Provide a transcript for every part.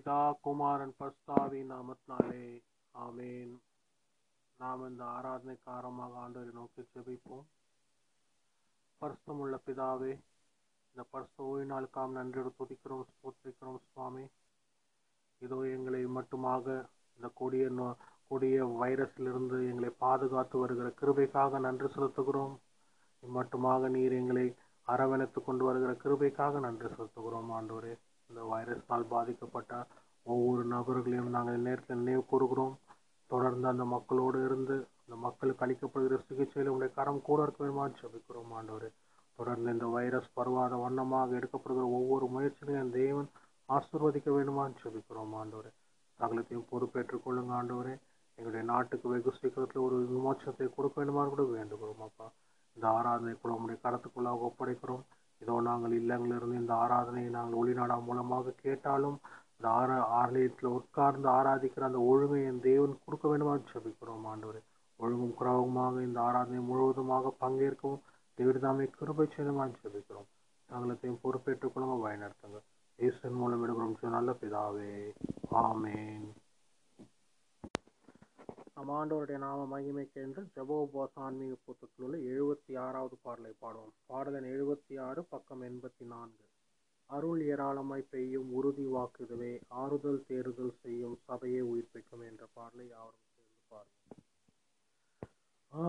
பிதா குமாரன் பஸ்தாவி நாமத்தினாலே. ஆமேன். நாம் இந்த ஆராதனை காரமாக ஆண்டவரை நோக்கி ஜெபிப்போம் பரிசுத்தமுள்ள பிதாவே இந்த பரிசு ஓய்வு நன்றியோடு துதிக்கிறோம் ஸ்தோத்திரிக்கிறோம் சுவாமி. இதோ எங்களை மட்டுமாக இந்த கொடிய நோ- கொடிய வைரஸிலிருந்து எங்களை பாதுகாத்து வருகிற கிருபைக்காக நன்றி செலுத்துகிறோம். மட்டுமாக நீர் எங்களை அரவணைத்து கொண்டு வருகிற கிருபைக்காக நன்றி செலுத்துகிறோம் ஆண்டோரே இந்த வைரஸால் பாதிக்கப்பட்ட ஒவ்வொரு நபர்களையும் நாங்கள் நேரத்தில் நினைவு கூறுகிறோம். தொடர்ந்து அந்த மக்களோடு இருந்து அந்த மக்களுக்கு அளிக்கப்படுகிற சிகிச்சையில் உங்களுடைய கரம் கூட இருக்க வேண்டுமா? ஜபிக்கிறோம் ஆண்டவர். தொடர்ந்து இந்த வைரஸ் பரவாத வண்ணமாக எடுக்கப்படுகிற ஒவ்வொரு முயற்சிகளையும் என் தேவன் ஆசீர்வதிக்க வேண்டுமா? சொல்லிக்கிறோம் ஆண்டவர். சகலத்தையும் பொறுப்பேற்றுக் கொள்ளுங்க ஆண்டவரே. எங்களுடைய நாட்டுக்கு வெகு சீக்கிரத்தில் ஒரு விமோச்சனத்தை கொடுக்க வேண்டுமான்னு கூட வேண்டுகிறோம் அப்பா. இந்த ஆராதனை கூட உங்களுடைய கரத்துக்குள்ளாக ஒப்படைக்கிறோம். இதோ நாங்கள் இல்லங்களிலிருந்து இந்த ஆராதனையை நாங்கள் ஒளிநாடா மூலமாக கேட்டாலும் இந்த ஆர ஆலயத்தில் உட்கார்ந்து ஆராதிக்கிற அந்த ஒழுங்கை என் தேவன் கொடுக்க வேண்டுமா ஜபிக்கிறோம் ஆண்டவரே. ஒழுங்கும் குறவுமாக இந்த ஆராதனை முழுவதுமாக பங்கேற்கவும் தேவிதாமை கிருபை செய்யணுமா ஜபிக்கிறோம் நாங்களத்தையும் பொறுப்பேற்றுக் கொள்ளுங்க வழிநடத்துங்க. இயேசுவின் மூலம் எடுக்கிறோம் நல்ல பிதாவே. ஆமேன். நம் நாம மகிமைக்கு என்று ஜபோபாச ஆன்மீக புத்தகத்தில் உள்ள எழுபத்தி ஆறாவது பாடலை பாடுவோம். பாடலன் எழுபத்தி ஆறு பக்கம் எண்பத்தி நான்கு அருள் ஏராளமாய் பெய்யும் உறுதி வாக்குதுவே ஆறுதல் தேறுதல் செய்யும் சபையை உயிர்ப்பிக்கும் என்ற பாடலை யாரும் சேர்ந்து பாருங்கள்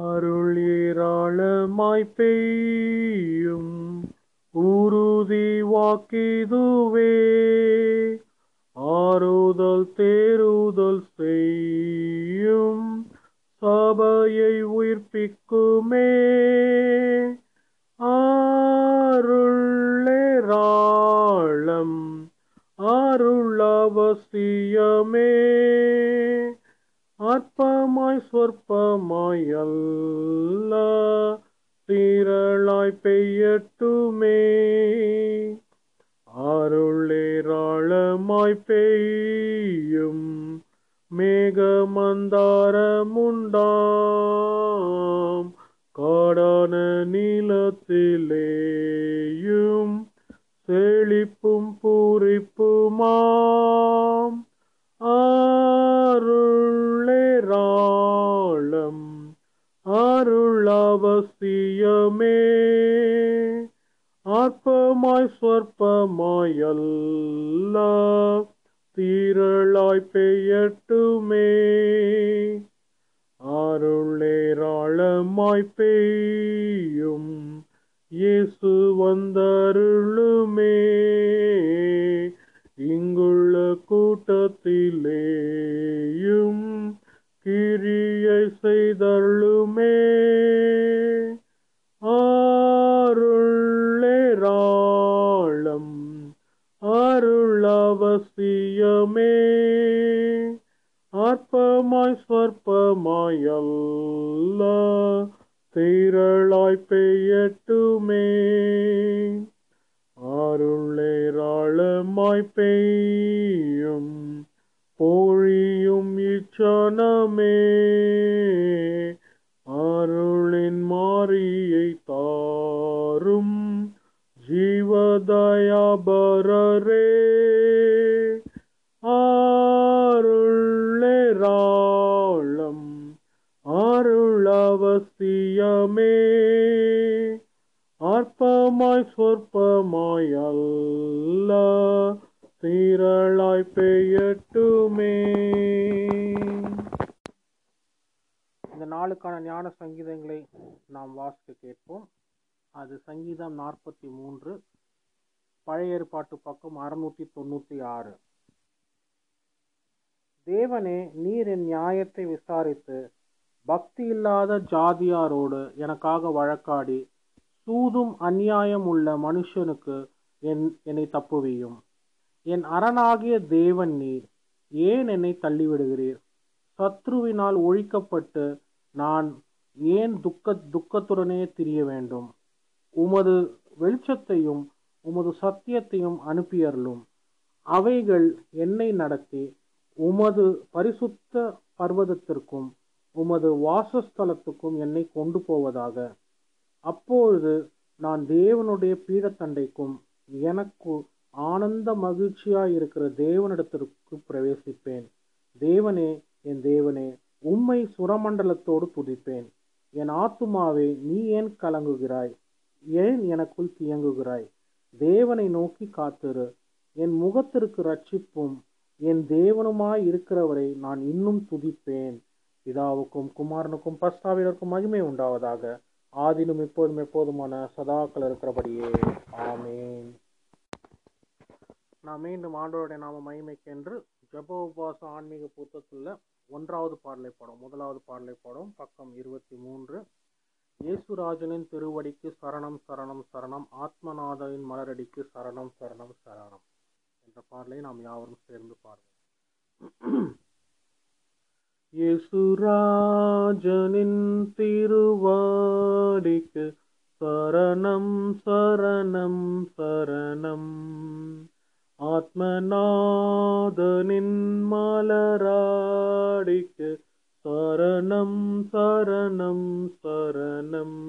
அருள் ஏராளமாய் பெய்யும் உறுதி வாக்கிதுவே ஆறுதல் தேறுதல் செய்யும் சபையை உயிர்ப்பிக்குமே. ஆருளேராளம் அருள் அவசியமே. அற்பமாய் சொற்பமாய் அல்ல திரளாய் பெய்யட்டுமே. மழை பெய்யும் மேகமந்தாரமுண்டாம். காடான நீளத்திலேயும் செழிப்பும் பூரிப்புமாம். அருளேராளம் அருள் அவசியமே அற்பமாய் சொற்பமாய் அல்ல தீரளாய் பெய்யட்டுமே. அருளேராளமாய் பெய்யும். இயேசு வந்தருளுமே. இங்குள்ள கூட்டத்திலேயும் கிரியை செய்தருளுமே. அவசியமே அற்பமாய் சொற்பமாய் அல்ல திரளாய் பெய்யட்டுமே. அருளேராளமாய் பெய்யும் பொழியும் இச்சனமே. அருளின் மாறியை தாரும் ஜீவதயாபரரே. அவசியமே அற்பமாய் சொற்பமாய் அல்ல திரளாய் பெய்யட்டுமே. இந்த நாளுக்கான ஞான சங்கீதங்களை நாம் வாசிக்க கேட்போம். அது சங்கீதம் நாற்பத்தி மூன்று பழைய ஏற்பாட்டு பக்கம் அறுநூற்றி தொண்ணூற்றி ஆறு. தேவனே நீர் என் நியாயத்தை விசாரித்து பக்தி இல்லாத ஜாதியாரோடு எனக்காக வழக்காடி சூதும் அந்நியாயம் உள்ள மனுஷனுக்கு என் என்னை தப்புவியும். என் அரணாகிய தேவன் நீர் ஏன் என்னை தள்ளிவிடுகிறீர்? சத்ருவினால் ஒழிக்கப்பட்டு நான் ஏன் துக்க துக்கத்துடனே திரிய வேண்டும்? உமது வெளிச்சத்தையும் உமது சத்தியத்தையும் அனுப்பியருளும். அவைகள் என்னை நடத்தி உமது பரிசுத்த பர்வதத்திற்கும் உமது வாசஸ்தலத்துக்கும் என்னை கொண்டு போவதாக அப்பொழுது நான் தேவனுடைய பீடத்தண்டைக்கும் எனக்கு ஆனந்த மகிழ்ச்சியாக இருக்கிற தேவனிடத்திற்கு பிரவேசிப்பேன். தேவனே என் தேவனே உம்மை சுரமண்டலத்தோடு துதிப்பேன். என் ஆத்துமாவே நீ ஏன் கலங்குகிறாய்? ஏன் எனக்குள் தியங்குகிறாய்? தேவனை நோக்கி காத்திரு. என் முகத்திற்கு ரட்சிப்பும் என் தேவனுமாய் இருக்கிறவரை நான் இன்னும் துதிப்பேன். பிதாவுக்கும் குமாரனுக்கும் பஸ்தாவினருக்கும் மகிமை உண்டாவதாக. ஆதிலும் இப்போதும் எப்போதுமான சதாக்கள் இருக்கிறபடியே. ஆமேன். நான் மீண்டும் ஆண்டோருடைய நாம மகிமைக்கென்று ஜப உபாச ஆன்மீக புத்தகத்தில் ஒன்றாவது பாடலை படம் முதலாவது பாடலை படம் பக்கம் இருபத்தி மூன்று இயேசுராஜனின் திருவடிக்கு சரணம் சரணம் சரணம். ஆத்மநாதனின் மலரடிக்கு சரணம் சரணம் சரணம். என்ற பாடலை நாம் யாவரும் சேர்ந்து பாடுவோம். யேசுராஜனின் திருவாடிக்கு சரணம் சரணம் சரணம். ஆத்மநாதனின் மலராடிக்கு சரணம் சரணம் சரணம்.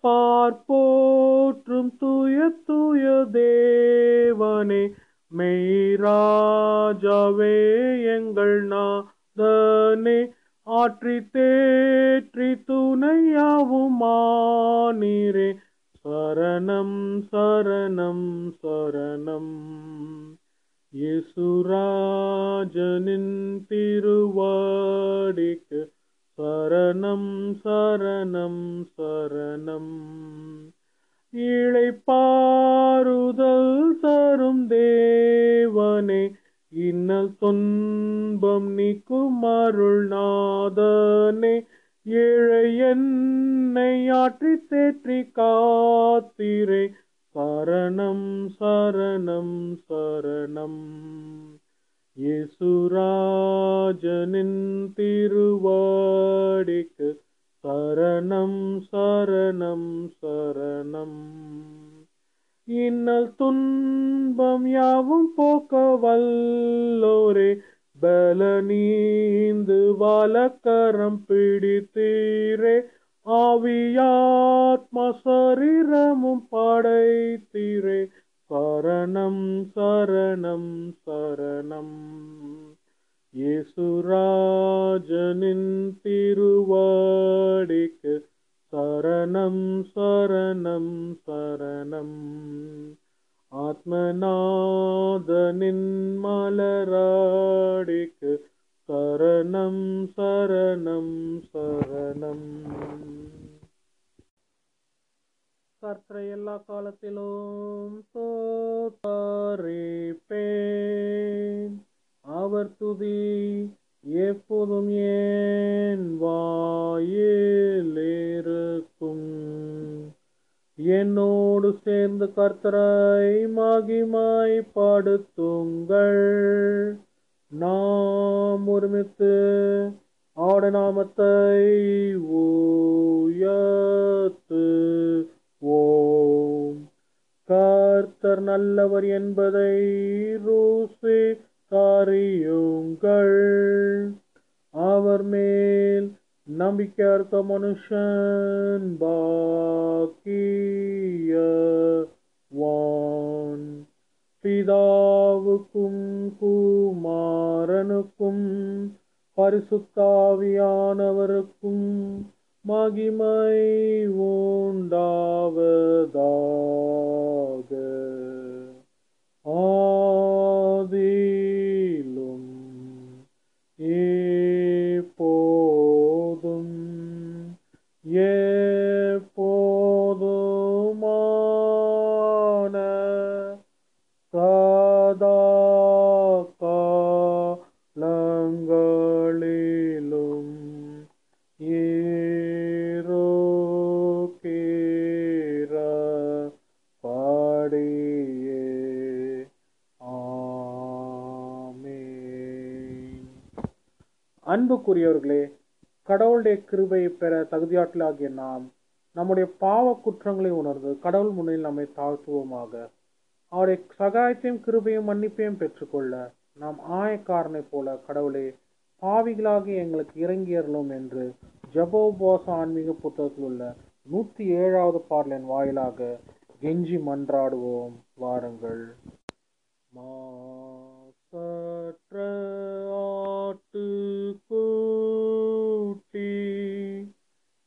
பார்ப்போற்றும் தூய தூய தேவனே மெய்ராஜாவே எங்கள் நாதனே ஆற்றி தேற்றி துணையாவுமானீரே. சரணம் சரணம் சரணம். இசுராஜனின் திருவாடிக்கு சரணம் சரணம் சரணம். இழைப்பாறுதல் தரும் தேவனே இன்னல் துன்பம் நீக்கும் அருள்நாதனே ஏழை என்னை ஆற்றி தேற்றி காத்திரே. சரணம் சரணம் சரணம். இயேசுராஜனின் திருவாடிக்கு சரணம் சரணம் சரணம். இன்னல் துன்பம் யாவும் போக்க வல்லோரே பல நீந்து வாழக்கரம் பிடித்தீரே. ஆவியாத்மா சரீரமும் படைத்தீரே. சரணம் சரணம் சரணம். இயேசுராஜனின் திருவாடிக்கு சரணம் சரணம் சரணம். ஆத்மநாதனின் மலராடிக்கு சரணம் சரணம் சரணம். கர்த்தரை எல்லா காலத்திலும் சோதாரிப்பேன் அவர் துதி எப்போதும் ஏன் வாயில் இருக்கும். என்னோடு சேர்ந்து கர்த்தரை மகிமாய் படுத்துங்கள். நாம் ஒருமித்து ஆடநாமத்தை ஓயத்து ஓம் கர்த்தர் நல்லவர் என்பதை ரூசி காரியுங்கள் அவர் மேல் நம்பிக்கை நம்பிக்கையற்க மனுஷன் பாக்கியவான். பிதாவுக்கும் குமாரனுக்கும் பரிசுத்தாவியானவருக்கும் மகிமை உண்டாவதாக. ஆ ஆதிலும் அன்புக்குரியவர்களே கடவுளுடைய கிருபையை பெற தகுதியாற்றலாகிய நாம் நம்முடைய பாவ குற்றங்களை உணர்ந்து கடவுள் முன்னில் நம்மை தாழ்த்துவோமாக. அவருடைய சகாயத்தையும் கிருபையும் மன்னிப்பையும் பெற்றுக்கொள்ள நாம் ஆயக்காரனை போல கடவுளே பாவிகளாகி எங்களுக்கு இறங்கியறலும் என்று ஜபோபாச ஆன்மீக புத்தகத்தில் உள்ள நூத்தி ஏழாவது பாடலின் வாயிலாக கெஞ்சி மன்றாடுவோம். வாருங்கள். மாசற்ற ஆட்டுக்குட்டி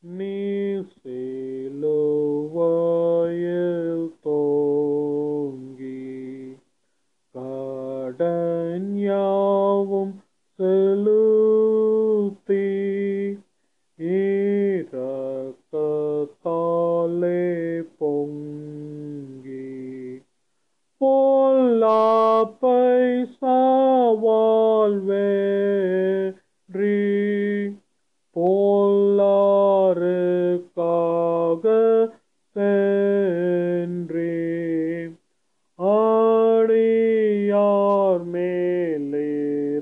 நீர் சிலுவையில் தொங்கி கடன் யாவும் செலுத்தி இரக்கத்தாலே பொங்கி போல் சவால் வேறி போல்லாருக்காக சென்றே ஆடியார் மேலிறங்கும்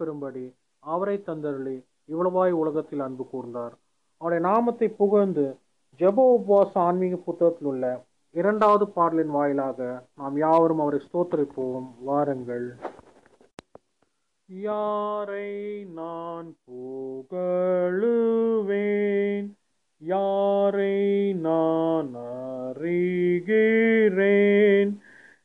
பெறும்படி அவரை தந்தருளி இவ்வளவாய் உலகத்தில் அன்பு கூர்ந்தார். அவருடைய நாமத்தை புகழ்ந்து ஜெப உபவாச ஆன்மீக புத்தகத்தில் உள்ள இரண்டாவது பாடலின் வாயிலாக நாம் யாவரும் அவரை ஸ்தோத்தரிப்போம். வாருங்கள். யாரை நான் புகழுவேன்? யாரை நான் அறிகிறேன்?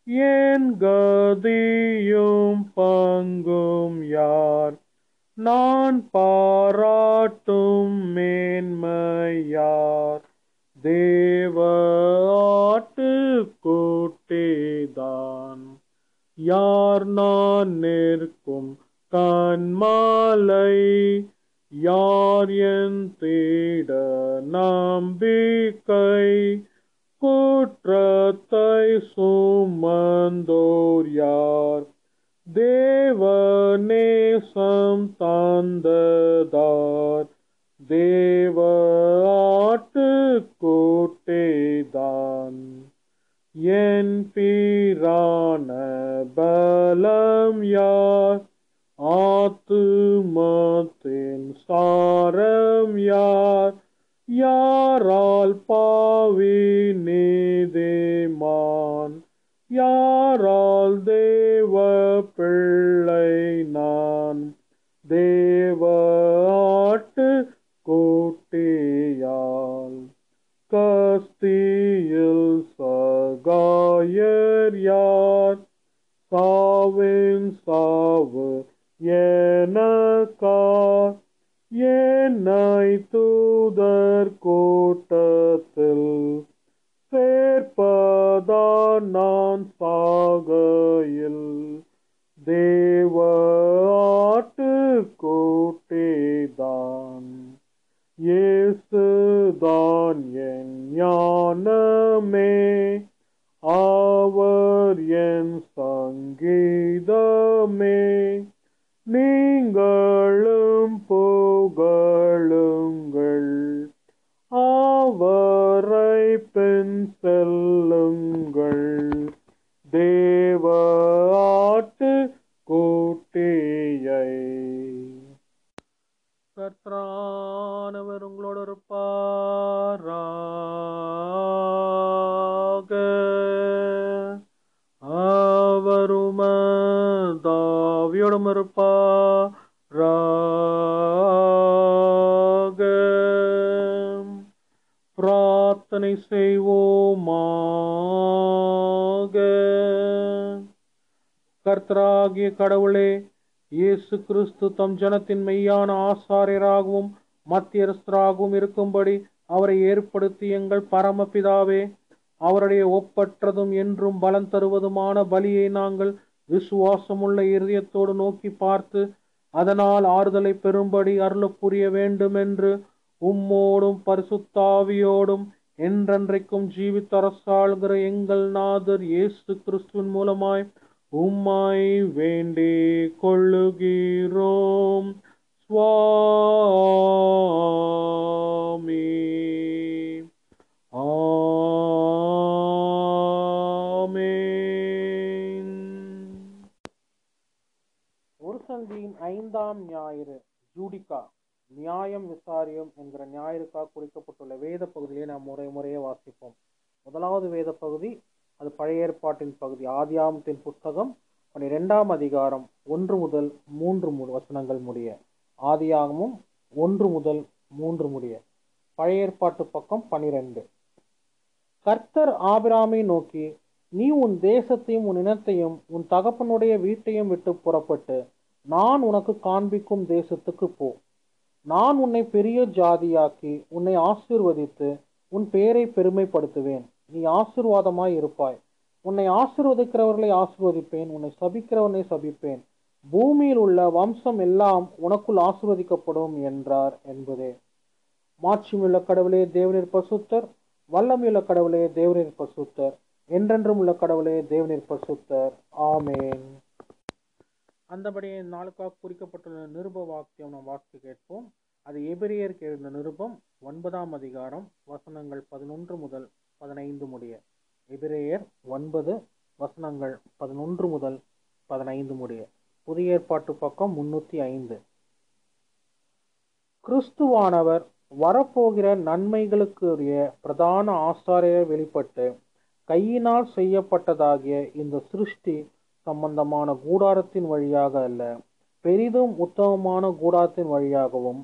என் கதியும் பங்கும் யார்? நான் பாராட்டும் மேன்மையார் தேவ ஆட்டு கூட்டிதான். யார் நான் நிற்கும் கண்மாலை? யார் என் தேட நம்பிக்கை? குற்றத்தை சுமந்தோர் யார்? தேவநேசம் தந்ததார். தேவ ஆட்டு ஆட்டுக்குட்டிதான் என் பீரான பலம் யார்? ஆத்து மத்தின் சாரம் யார்? யாரால் பாவினேதேமான் யாரால் தேவ பிள்ளை நான்? தேவ ஆட்டு கூட்டியால் கஸ்தியில் சகாயர் யார்? சாவின் சாவு எனக்கார் என்னாய் தூதர் கூட்டத்தில் சேர்ப்பதான் நான் சாகையில். தேவ ஆட்டு ஆட்டுக்குட்டிதான் இயேசுதான் என் ஞானமே. அவர் என் சங்கீதமே. நீங்களும் புகழுங்கள். அவரை பெண் செல்லுங்கள். தே தாவியோடும் இருப்பாராக பிரார்த்தனை செய்வோமாக. கர்த்தராகிய கடவுளே இயேசு கிறிஸ்து தம் ஜனத்தின் மெய்யான ஆசாரியராகவும் மத்தியஸ்தராகவும் இருக்கும்படி அவரை ஏற்படுத்தி எங்கள் பரமபிதாவே அவருடைய ஒப்பற்றதும் என்றும் பலன் தருவதுமான பலியை நாங்கள் விசுவாசமுள்ள இருதயத்தோடு நோக்கி பார்த்து அதனால் ஆறுதலை பெறும்படி அருள புரிய வேண்டும் என்று உம்மோடும் பரிசுத்தாவியோடும் என்றென்றைக்கும் ஜீவித்தரசாள்கிற எங்கள் நாதர் இயேசு கிறிஸ்துவின் மூலமாய் உம்மாய் வேண்டி கொள்ளுகிறோம் சுவாமி. ஆ ஐந்தாம் ஞாயிறு ஜூடிகா நியாயம் விசாரியம் என்கிற ஞாயிறுக்காக குறிக்கப்பட்டுள்ள வேத பகுதியை நாம் முறை முறையே வாசிப்போம். முதலாவது வேத பகுதி அது பழைய ஏற்பாட்டின் பகுதி ஆதியாமத்தின் புத்தகம் பன்னிரெண்டாம் அதிகாரம் ஒன்று முதல் மூன்று மு- வசனங்கள் முடிய. ஆதியாகமும் ஒன்று முதல் மூன்று முடிய. பழைய ஏற்பாட்டு பக்கம் பனிரெண்டு. கர்த்தர் ஆபிராமை நோக்கி நீ உன் தேசத்தையும் உன் இனத்தையும் உன் தகப்பனுடைய வீட்டையும் விட்டு புறப்பட்டு நான் உனக்கு காண்பிக்கும் தேசத்துக்கு போ. நான் உன்னை பெரிய ஜாதியாக்கி உன்னை ஆசீர்வதித்து உன் பெயரை பெருமைப்படுத்துவேன். நீ ஆசீர்வாதமாய் இருப்பாய். உன்னை ஆசீர்வதிக்கிறவர்களை ஆசீர்வதிப்பேன். உன்னை சபிக்கிறவனை சபிப்பேன். பூமியில் உள்ள வம்சம் எல்லாம் உனக்குள் ஆசீர்வதிக்கப்படும் என்றார் என்பதே. மாட்சியுள்ள கடவுளே தேவனிற் பசுத்தர் வல்லமையுள்ள கடவுளே தேவனிற் பசுத்தர் என்றென்றும் உள்ள கடவுளே தேவனிற் பசுத்தர் ஆமேன். அந்தபடியே நாளுக்காக குறிக்கப்பட்டுள்ள நிருப வாக்கியம் நம் வாக்கு கேட்போம். அது எபிரியருக்கு இருந்த நிருபம் ஒன்பதாம் அதிகாரம் வசனங்கள் பதினொன்று முதல் பதினைந்து முடிய. எபிரேயர் ஒன்பது வசனங்கள் பதினொன்று முதல் பதினைந்து முடிய. புதிய ஏற்பாட்டு பக்கம் முன்னூற்றி ஐந்து. கிறிஸ்துவானவர் வரப்போகிற நன்மைகளுக்குரிய பிரதான ஆசாரியர் வெளிப்பட்டு கையினால் செய்யப்பட்டதாகிய இந்த சிருஷ்டி சம்பந்தமான கூடாரத்தின் வழியாக அல்ல பெரிதும் உத்தமமான கூடாரத்தின் வழியாகவும்.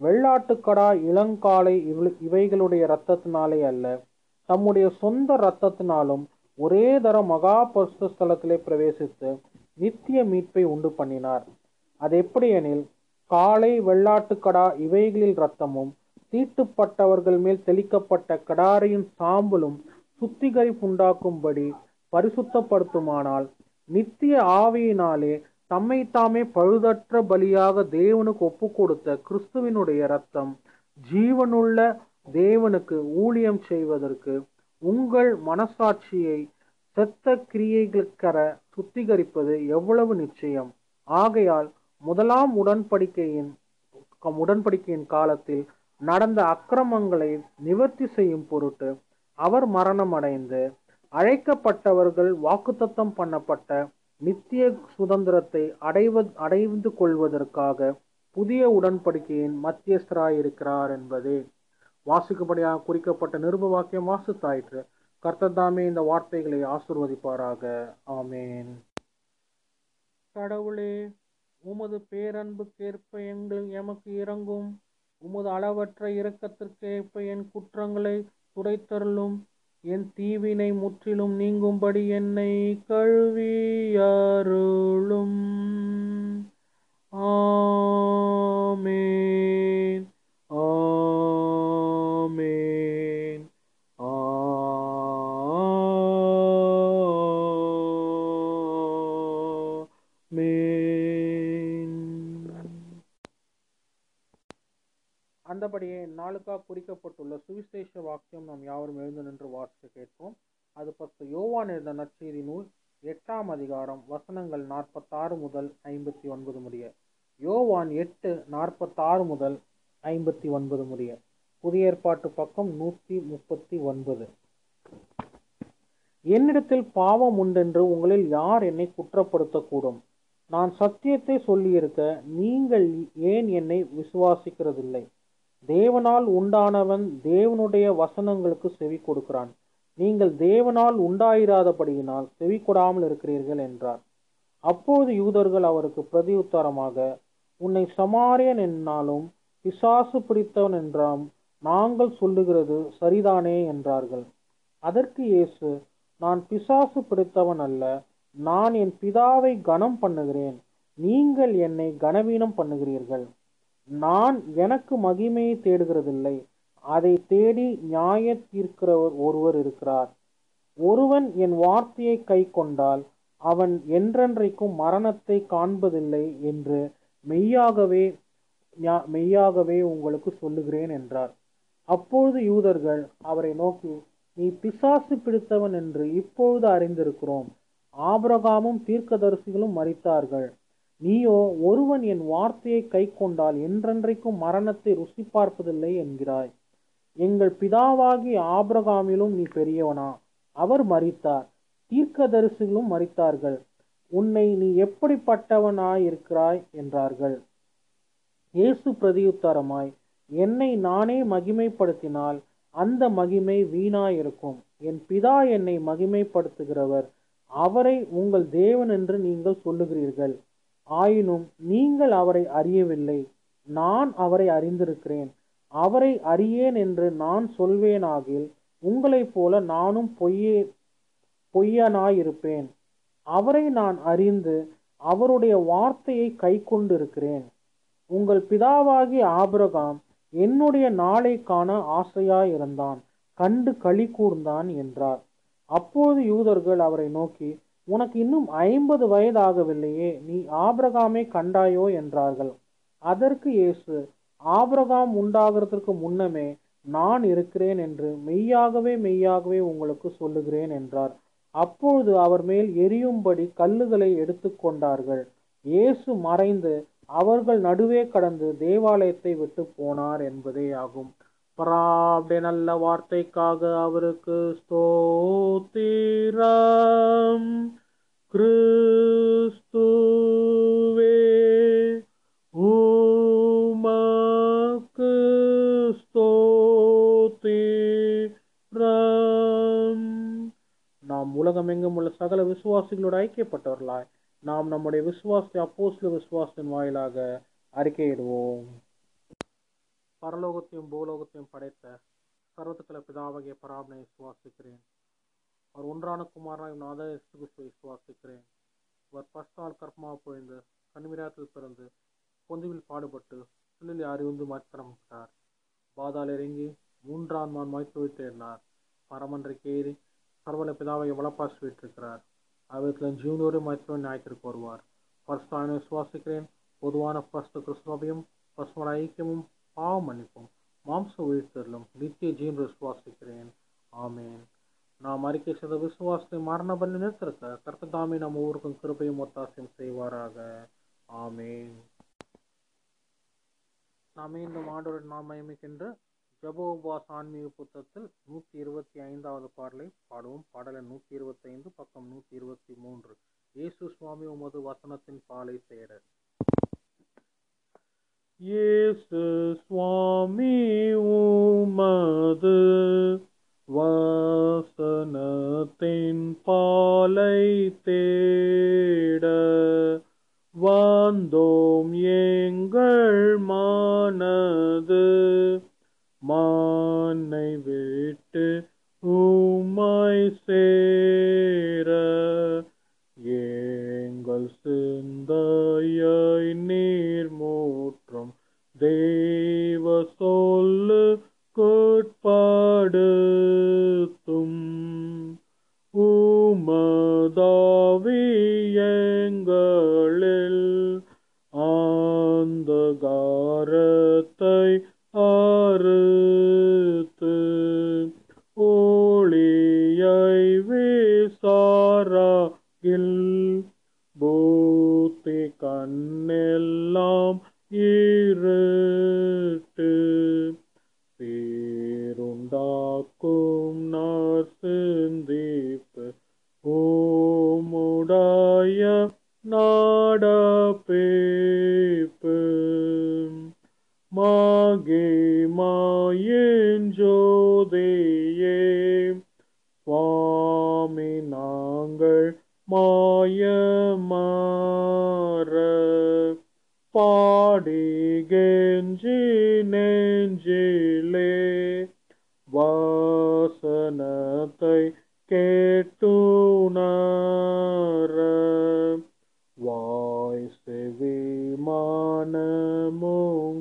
வெள்ளாட்டுக்கடா இளங்காலை இவைகளுடைய இரத்தத்தினாலே அல்ல தம்முடைய சொந்த இரத்தத்தினாலும் ஒரே தர மகா பரிசுத்த ஸ்தலத்திலே பிரவேசித்து நித்திய மீட்பை உண்டு பண்ணினார். அது எப்படியெனில் காளை வெள்ளாட்டுக்கடா இவைகளில் இரத்தமும் தீட்டுப்பட்டவர்கள் மேல் தெளிக்கப்பட்ட கடாரியின் சாம்பலும் சுத்திகரிப்புண்டாக்கும்படி பரிசுத்தப்படுத்துமானால் நித்திய ஆவியினாலே தம்மைத்தாமே பழுதற்ற பலியாக தேவனுக்கு ஒப்பு கொடுத்த கிறிஸ்துவினுடைய இரத்தம் ஜீவனுள்ள தேவனுக்கு ஊழியம் செய்வதற்கு உங்கள் மனசாட்சியை செத்த கிரியைகளுக்கர சுத்திகரிப்பது எவ்வளவு நிச்சயம்? ஆகையால் முதலாம் உடன்படிக்கையின் உடன்படிக்கையின் காலத்தில் நடந்த அக்கிரமங்களை நிவர்த்தி செய்யும் பொருட்டு அவர் மரணமடைந்து அழைக்கப்பட்டவர்கள் வாக்குத்தத்தம் பண்ணப்பட்ட நித்திய சுதந்திரத்தை அடைவ அடைந்து கொள்வதற்காக புதிய உடன்படிக்கையின் மத்தியஸ்தராயிருக்கிறார் என்பதே வாசிக்கப்படியாக குறிக்கப்பட்ட நிருப வாக்கியம் வாசித்தாயிற்று. கர்த்தத்தாமே இந்த வார்த்தைகளை ஆசிர்வதிப்பாராக. ஆமேன். கடவுளே உமது பேரன்புக்கேற்ப எங்கள் எமக்கு இறங்கும் உமது அளவற்ற இரக்கத்திற்கேற்ப என் குற்றங்களை துடைத்தருளும். என் தீவினை முற்றிலும் நீங்கும்படி என்னை கழுவி அருளும். சுவிசேஷ வாக்கியம் நாம் யாவரும் எழுந்து நின்று வாசித்து கேட்போம். அது பத்து யோவான் எழுந்த நற்செய்தி நூல் எட்டாம் அதிகாரம் வசனங்கள் நாற்பத்தாறு முதல் ஐம்பத்தி ஒன்பது முடிய. யோவான் எட்டு நாற்பத்தாறு முதல் ஐம்பத்தி ஒன்பது முடிய. புதிய ஏற்பாட்டு பக்கம் நூற்றி முப்பத்தி ஒன்பது. என்னிடத்தில் பாவம் உண்டென்று உங்களில் யார் என்னை குற்றப்படுத்தக்கூடும்? நான் சத்தியத்தை சொல்லியிருக்க நீங்கள் ஏன் என்னை விசுவாசிக்கிறதில்லை? தேவனால் உண்டானவன் தேவனுடைய வசனங்களுக்கு செவி கொடுக்கிறான். நீங்கள் தேவனால் உண்டாயிராதபடியினால் செவி கொடாமல் இருக்கிறீர்கள் என்றார். அப்போது யூதர்கள் அவருக்கு பிரதியுத்தரமாக உன்னை சமாரியன் என்னாலும் பிசாசு பிடித்தவன் என்றாம் நாங்கள் சொல்லுகிறது சரிதானே என்றார்கள். அதற்கு இயேசு நான் பிசாசு பிடித்தவன் அல்ல நான் என் பிதாவை கனம் பண்ணுகிறேன் நீங்கள் என்னை கனவீனம் பண்ணுகிறீர்கள். நான் எனக்கு மகிமையை தேடுகிறதில்லை. அதை தேடி நியாய தீர்க்கிறவர் ஒருவர் இருக்கிறார். ஒருவன் என் வார்த்தையை கை கொண்டால் அவன் என்றென்றைக்கும் மரணத்தை காண்பதில்லை என்று மெய்யாகவே மெய்யாகவே உங்களுக்கு சொல்லுகிறேன் என்றார். அப்பொழுது யூதர்கள் அவரை நோக்கி நீ பிசாசு பிடித்தவன் என்று இப்பொழுது அறிந்திருக்கிறோம். ஆபிரகாமும் தீர்க்கதரிசிகளும் மறித்தார்கள் நீயோ ஒருவன் என் வார்த்தையை கை கொண்டால் என்றென்றைக்கும் மரணத்தை ருசி பார்ப்பதில்லை என்கிறாய். எங்கள் பிதாவாகி ஆபிரகாமிலும் நீ பெரியவனா. அவர் மறித்தார் தீர்க்கதரிசிகளும் மறித்தார்கள் உன்னை நீ எப்படிப்பட்டவனாயிருக்கிறாய்? என்றார்கள். இயேசு பிரதியுத்தரமாய் என்னை நானே மகிமைப்படுத்தினால் அந்த மகிமை வீணாயிருக்கும். என் பிதா என்னை மகிமைப்படுத்துகிறவர். அவரை உங்கள் தேவன் என்று நீங்கள் சொல்லுகிறீர்கள். ஆயினும் நீங்கள் அவரை அறியவில்லை. நான் அவரை அறிந்திருக்கிறேன். அவரை அறியேன் என்று நான் சொல்வேனாகில் உங்களைப் போல நானும் பொய்யே பொய்யனாயிருப்பேன். அவரை நான் அறிந்து அவருடைய வார்த்தையை கை கொண்டிருக்கிறேன் உங்கள் பிதாவாகிய ஆபிரகாம் என்னுடைய நாளை காண ஆசையாயிருந்தான். கண்டு களி கூர்ந்தான் என்றார். அப்போது யூதர்கள் அவரை நோக்கி உனக்கு இன்னும் ஐம்பது வயதாகவில்லையே நீ ஆபிரகாமை கண்டாயோ என்றார்கள். அதற்கு இயேசு ஆபிரகாம் உண்டாகிறதற்கு முன்னமே நான் இருக்கிறேன் என்று மெய்யாகவே மெய்யாகவே உங்களுக்கு சொல்லுகிறேன் என்றார். அப்பொழுது அவர் மேல் எரியும்படி கல்லுகளை எடுத்துக்கொண்டார்கள் இயேசு மறைந்து அவர்கள் நடுவே கடந்து தேவாலயத்தை விட்டு போனார் என்பதே ஆகும். பராப்டே நல்ல வார்த்தைக்காக அவருக்கு ஸ்தோத்திரம். கிறிஸ்துவே உமக்கு ஸ்தோத்திரம். நாம் உலகமெங்கும் உள்ள சகல விசுவாசிகளோடு ஐக்கியப்பட்டவர்களாய் நாம் நம்முடைய விசுவாசத்தை அப்போஸ்ல விசுவாசத்தின் வாயிலாக அறிக்கையிடுவோம். பரலோகத்தையும் பூலோகத்தையும் படைத்த சர்வத்துக்கள பிதாவகிய பராபனை விசுவாசிக்கிறேன் அவர் ஒன்றான குமாரனாய் நாத கிறிஸ்துவை விசுவாசிக்கிறேன் அவர் பஸ்தால் கர்ப்பமாக பொழிந்து கண்மிராத்தில் பிறந்து பொந்துவில் பாடுபட்டு சிலில் அறிவுந்து மாற்றப்பட்டார் பாதால் இறங்கி மூன்றாம் நாள் மாய்த்து தேடினார் பரமன்றைக்கு ஏறி சர்வல பிதாவை வளப்பாசி விட்டிருக்கிறார் அவர்கள் ஜீவனோடு மருத்துவ ஞாயிற்றுக்கு வருவார். பரஸ்தான விசுவாசிக்கிறேன் பொதுவான பஸ்து கிறிஸ்துவையும் பசுமர ஐக்கியமும் பாவம் மன்னிப்போம். மாம்ச உயிர்த்தலும் நித்திய ஜீவன் விசுவாசிக்கிறேன். ஆமேன். நாம் அறிக்கை செய்த விசுவாசத்தை மரண பண்ணி நிறுத்திருக்க கர்த்ததாமே நம்ம ஊருக்கும் கிருப்பையும் ஒத்தாசையும் செய்வாராக. ஆமேன். நாம் மீண்டும் ஆண்டோரின் நாம் ஜபோபாஸ் ஆன்மீக புத்தகத்தில் நூற்றி இருபத்தி ஐந்தாவது பாடலை பாடுவோம். பாடலை நூற்றி இருபத்தைந்து பக்கம் நூற்றி இருபத்தி மூன்று. இயேசு சுவாமி உமது வசனத்தின் பாலை சேர. இயேசு சுவாமி உமது வாசனத்தின் பாலை தேட வந்தோம் எங்கள் மானது. மானை விட்டு உமை சேர எங்கள் சிந்தையை நீர் மூற்றும் தேவ சொல்லு கோட்பாடுத்தும் உமதாவியங்களில் அந்தகாரத்தை அறுத்து ஒளியை விசாராகில் கண்ணெல்லாம் இருட்டு பேருண்டாக்கும் நார் சிந்திப்பு ஓமுடைய நாடப்பேப்பு மாகே மாயின் ஜோதியே சுவாமி நாங்கள் மாயமாற. பாடி கெஞ்சி நெஞ்சிலே வாசனத்தை கேட்டுணர. வாய் செவி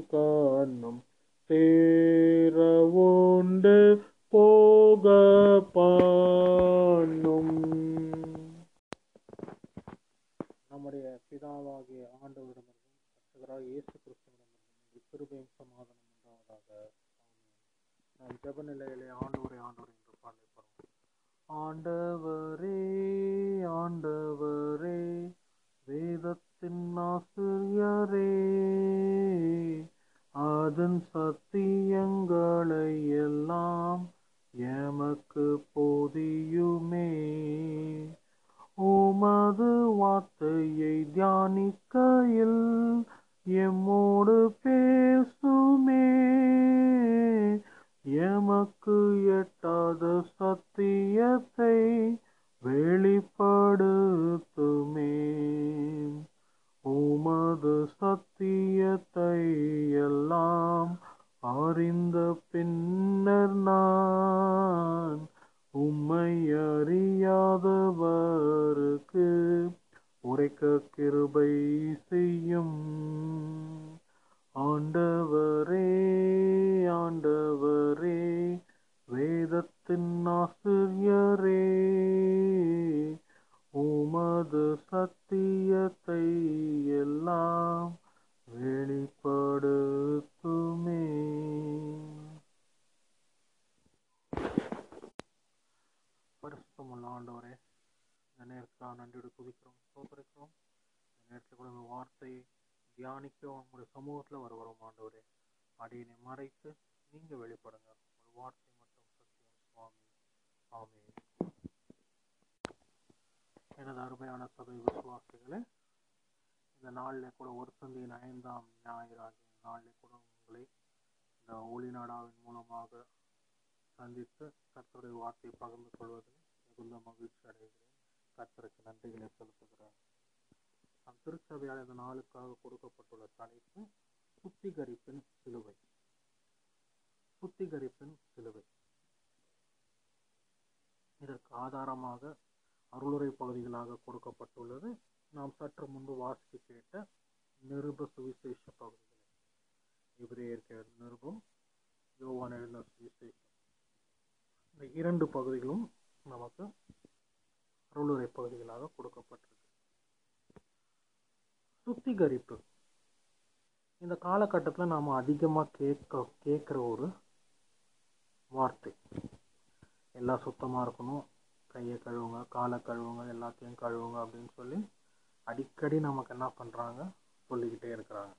கண்ணும் தேர உண்டு போக பண்ணும் நம்முடைய பிதாவாகிய ஆண்டவரிடம் கர்த்தராகிய இயேசு கிறிஸ்துவிடமிருந்தும் கிருபையும் சமாதானம் உண்டாவதாக ஆமென். நாம் ஜெப நிலையிலே ஆண்டவரே ஆண்டவரே என்று பாடலை ஆண்டவரே ஆண்டவரே வேதத்தின் ஆசிரியரே அதன் சத்தியங்களை எல்லாம் எமக்கு போதியுமே உமது வார்த்தையை தியானிக்கையில் எம்மோடு பேசுமே. எமக்கு எட்டாத சத்தியத்தை வெளிப்படுத்துமே. உமது சத்தியத்தை எல்லாம் அறிந்த பின்னர் நான் உம்மை அறியாதவருக்கு உரைக்க கிருபை செய்யும். ஆண்டவரே ஆண்டவரே வேதத்தின் ஆசிரியரே உமது சத்தியத்தை எல்லாம் வெளிப்படுத்துமே. பரிசுத்தமுள்ள ஆண்டவரே இந்த நேரத்தில் நன்றியோடு துதிக்கிறோம் சோதரிக்கிறோம் இந்த நேரத்தில் கூட இந்த வார்த்தையை தியானிக்க உங்களுடைய சமூகத்தில் வருவோம் ஆண்டவரே. அடியினை மறைத்து நீங்க வெளிப்படுங்க. ஒரு வார்த்தை மட்டும் சத்தியம். சுவாமி. ஆமே எனது அருமையான சபை விசுவாசிகளே இந்த நாளில் கூட ஒரு சந்தியின் ஐந்தாம் ஞாயிறாகிய நாளில் கூட உங்களை இந்த ஒளிநாடாவின் மூலமாக சந்தித்து கத்தருடைய வார்த்தையை பகிர்ந்து கொள்வதில் மிகுந்த மகிழ்ச்சி அடைகிறேன். கத்தருக்கு நன்றிகளை செலுத்துகிறேன். நம் திருச்சபையால் இந்த நாளுக்காக கொடுக்கப்பட்டுள்ள தலைப்பு சுத்திகரிப்பின் சிலுவை. சுத்திகரிப்பின் சிலுவை. இதற்கு ஆதாரமாக அருளுரை பகுதிகளாக கொடுக்கப்பட்டுள்ளது. நாம் சற்று முன்பு வாசித்து கேட்ட நிருப சுவிசேஷ பகுதிகள். இவரேற்க நிருபம் யோவான் எழுந்த சுவிசேஷம். இந்த இரண்டு பகுதிகளும் நமக்கு அருளுரை பகுதிகளாக கொடுக்கப்பட்டிருக்கு. சுத்திகரிப்பு. இந்த காலகட்டத்தில் நாம் அதிகமாக கேட்க கேட்குற ஒரு வார்த்தை. எல்லாம் சுத்தமாக இருக்கணும். கையை கழுவுங்க காலை கழுவுங்க எல்லாத்தையும் கழுவுங்க அப்படின்னு சொல்லி அடிக்கடி நமக்கு என்ன பண்ணுறாங்க சொல்லிக்கிட்டே இருக்கிறாங்க.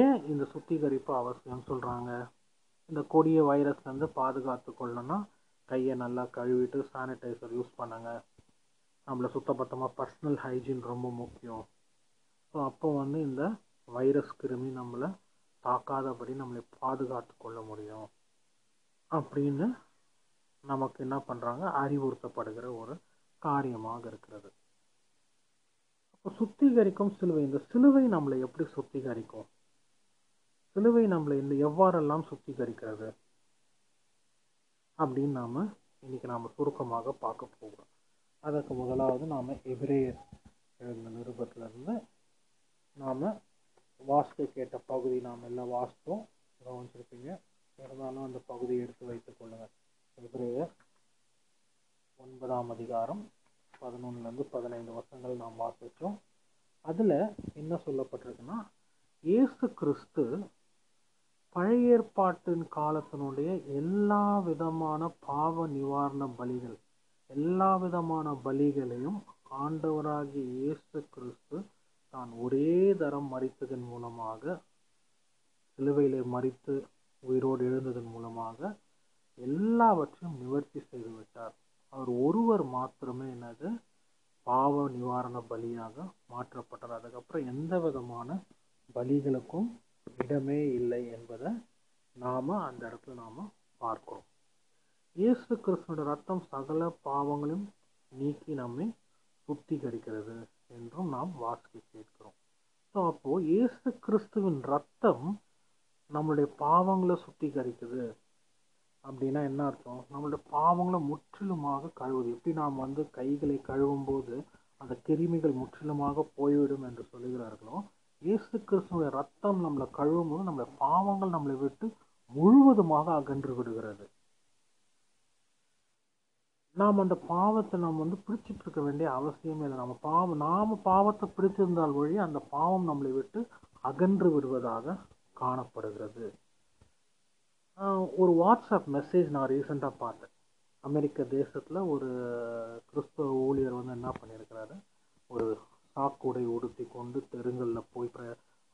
ஏன் இந்த சுத்திகரிப்பு அவசியம் சொல்கிறாங்க இந்த கொடிய வைரஸ்லேருந்து பாதுகாத்து கொள்ளணும்னா கையை நல்லா கழுவிட்டு சானிடைசர் யூஸ் பண்ணுங்க. நம்மளை சுத்தப்பத்தமாக பர்சனல் ஹைஜீன் ரொம்ப முக்கியம். ஸோ அப்போ வந்து இந்த வைரஸ் கிருமி நம்மளை தாக்காதபடி நம்மளை பாதுகாத்து கொள்ள முடியும். அப்படின்னு நமக்கு என்ன பண்ணுறாங்க அறிவுறுத்தப்படுகிற ஒரு காரியமாக இருக்கிறது. அப்போ சுத்திகரிக்கும் சிலுவை இந்த சிலுவை நம்மளை எப்படி சுத்திகரிக்கும்? சிலுவை நம்மளை இந்த எவ்வாறெல்லாம் சுத்திகரிக்கிறது? அப்படின்னு நாம் இன்றைக்கி நாம் சுருக்கமாக பார்க்க போகிறோம் அதற்கு முதலாவது நாம் எபிரேயர் எழுந்த நிருபத்திலேருந்து நாம் வாசிக்க கேட்ட பகுதி நாம் எல்லாம் வாஸ்தும் கவனிச்சிருப்பீங்க. இருந்தாலும் அந்த பகுதியை எடுத்து வைத்துக் கொள்ளுங்கள். எபிரேயர் ஒன்பதாம் அதிகாரம் பதினொன்றுலேருந்து பதினைந்து வருஷங்கள் நாம் வாசித்தோம். அதில் என்ன சொல்லப்பட்டிருக்குன்னா இயேசு கிறிஸ்து பழைய ஏற்பாட்டின் காலத்தினுடைய எல்லா விதமான பாவ நிவாரண பலிகள் எல்லா விதமான பலிகளையும் ஆண்டவராகிய இயேசு கிறிஸ்து தான் ஒரே தரம் மறித்ததன் மூலமாக சிலுவையிலே மறித்து உயிரோடு எழுந்ததன் மூலமாக எல்லாவற்றையும் நிவர்த்தி செய்து விட்டார். அவர் ஒருவர் மாத்திரமே என்னது? பாவ நிவாரண பலியாக மாற்றப்பட்டார். அதுக்கப்புறம் எந்த விதமான பலிகளுக்கும் இடமே இல்லை என்பதை நாம் அந்த இடத்துல நாம் பார்க்கிறோம். இயேசு கிறிஸ்துவோட ரத்தம் சகல பாவங்களையும் நீக்கி நம்மை சுத்திகரிக்கிறது என்றும் நாம் வாசிக்க கேட்கிறோம். ஸோ அப்போது இயேசு கிறிஸ்துவின் ரத்தம் நம்மளுடைய பாவங்களை சுத்திகரிக்குது அப்படின்னா என்ன அர்த்தம்? நம்மளுடைய பாவங்களை முற்றிலுமாக கழுவுது. எப்படி நாம் வந்து கைகளை கழுவும் போது அந்த கிருமிகள் முற்றிலுமாக போய்விடும் என்று சொல்லுகிறார்களோ இயேசு கிறிஸ்துவ ரத்தம் நம்மளை கழுவும் போது நம்மளை பாவங்கள் நம்மளை விட்டு முழுவதுமாக அகன்று விடுகிறது. நாம் அந்த பாவத்தை நாம் வந்து பிடிச்சிட்டு இருக்க வேண்டிய அவசியமே இல்லை. நம்ம பாவம் நாம் பாவத்தை பிடிச்சிருந்தால் வழி அந்த பாவம் நம்மளை விட்டு அகன்று விடுவதாக காணப்படுகிறது. ஒரு வாட்ஸ்அப் மெசேஜ் நான் ரீசெண்டாக பார்த்தேன். அமெரிக்க தேசத்தில் ஒரு கிறிஸ்துவ ஊழியர் வந்து என்ன பண்ணியிருக்கிறாரு? ஒரு சாக்குடை உடுத்தி கொண்டு தெருங்களில் போய்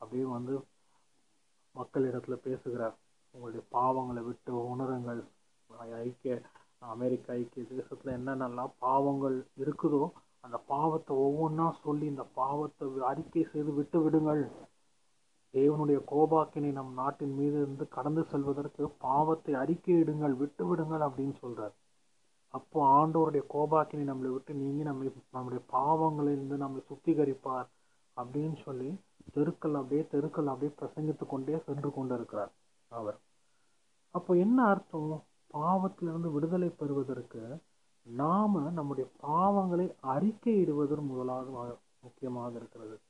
அப்படியே வந்து மக்களிடத்துல பேசுகிறார். உங்களுடைய பாவங்களை விட்டு உணருங்கள். ஐக்கிய அமெரிக்க ஐக்கிய தேசத்தில் என்னென்னலாம் பாவங்கள் இருக்குதோ அந்த பாவத்தை ஒவ்வொன்றா சொல்லி இந்த பாவத்தை அறிக்கை செய்து விட்டு விடுங்கள். தேவனுடைய கோபாக்கினை நம் நாட்டின் மீது இருந்து கடந்து செல்வதற்கு பாவத்தை அறிக்கையிடுங்கள் விட்டு விடுங்கள் அப்படின்னு சொல்கிறார் அப்போ ஆண்டோருடைய கோபாக்கினை நம்மளை விட்டு நீங்கி நம்மை நம்முடைய பாவங்களிலிருந்து நம்மளை சுத்திகரிப்பார் அப்படின்னு சொல்லி தெருக்கள் அப்படியே தெருக்கள் அப்படியே பிரசங்கித்து கொண்டே சென்று கொண்டு இருக்கிறார் அவர். அப்போ என்ன அர்த்தம்? பாவத்திலிருந்து விடுதலை பெறுவதற்கு நாம் நம்முடைய பாவங்களை அறிக்கையிடுவது முதலாவது முக்கியமாக இருக்கிறது.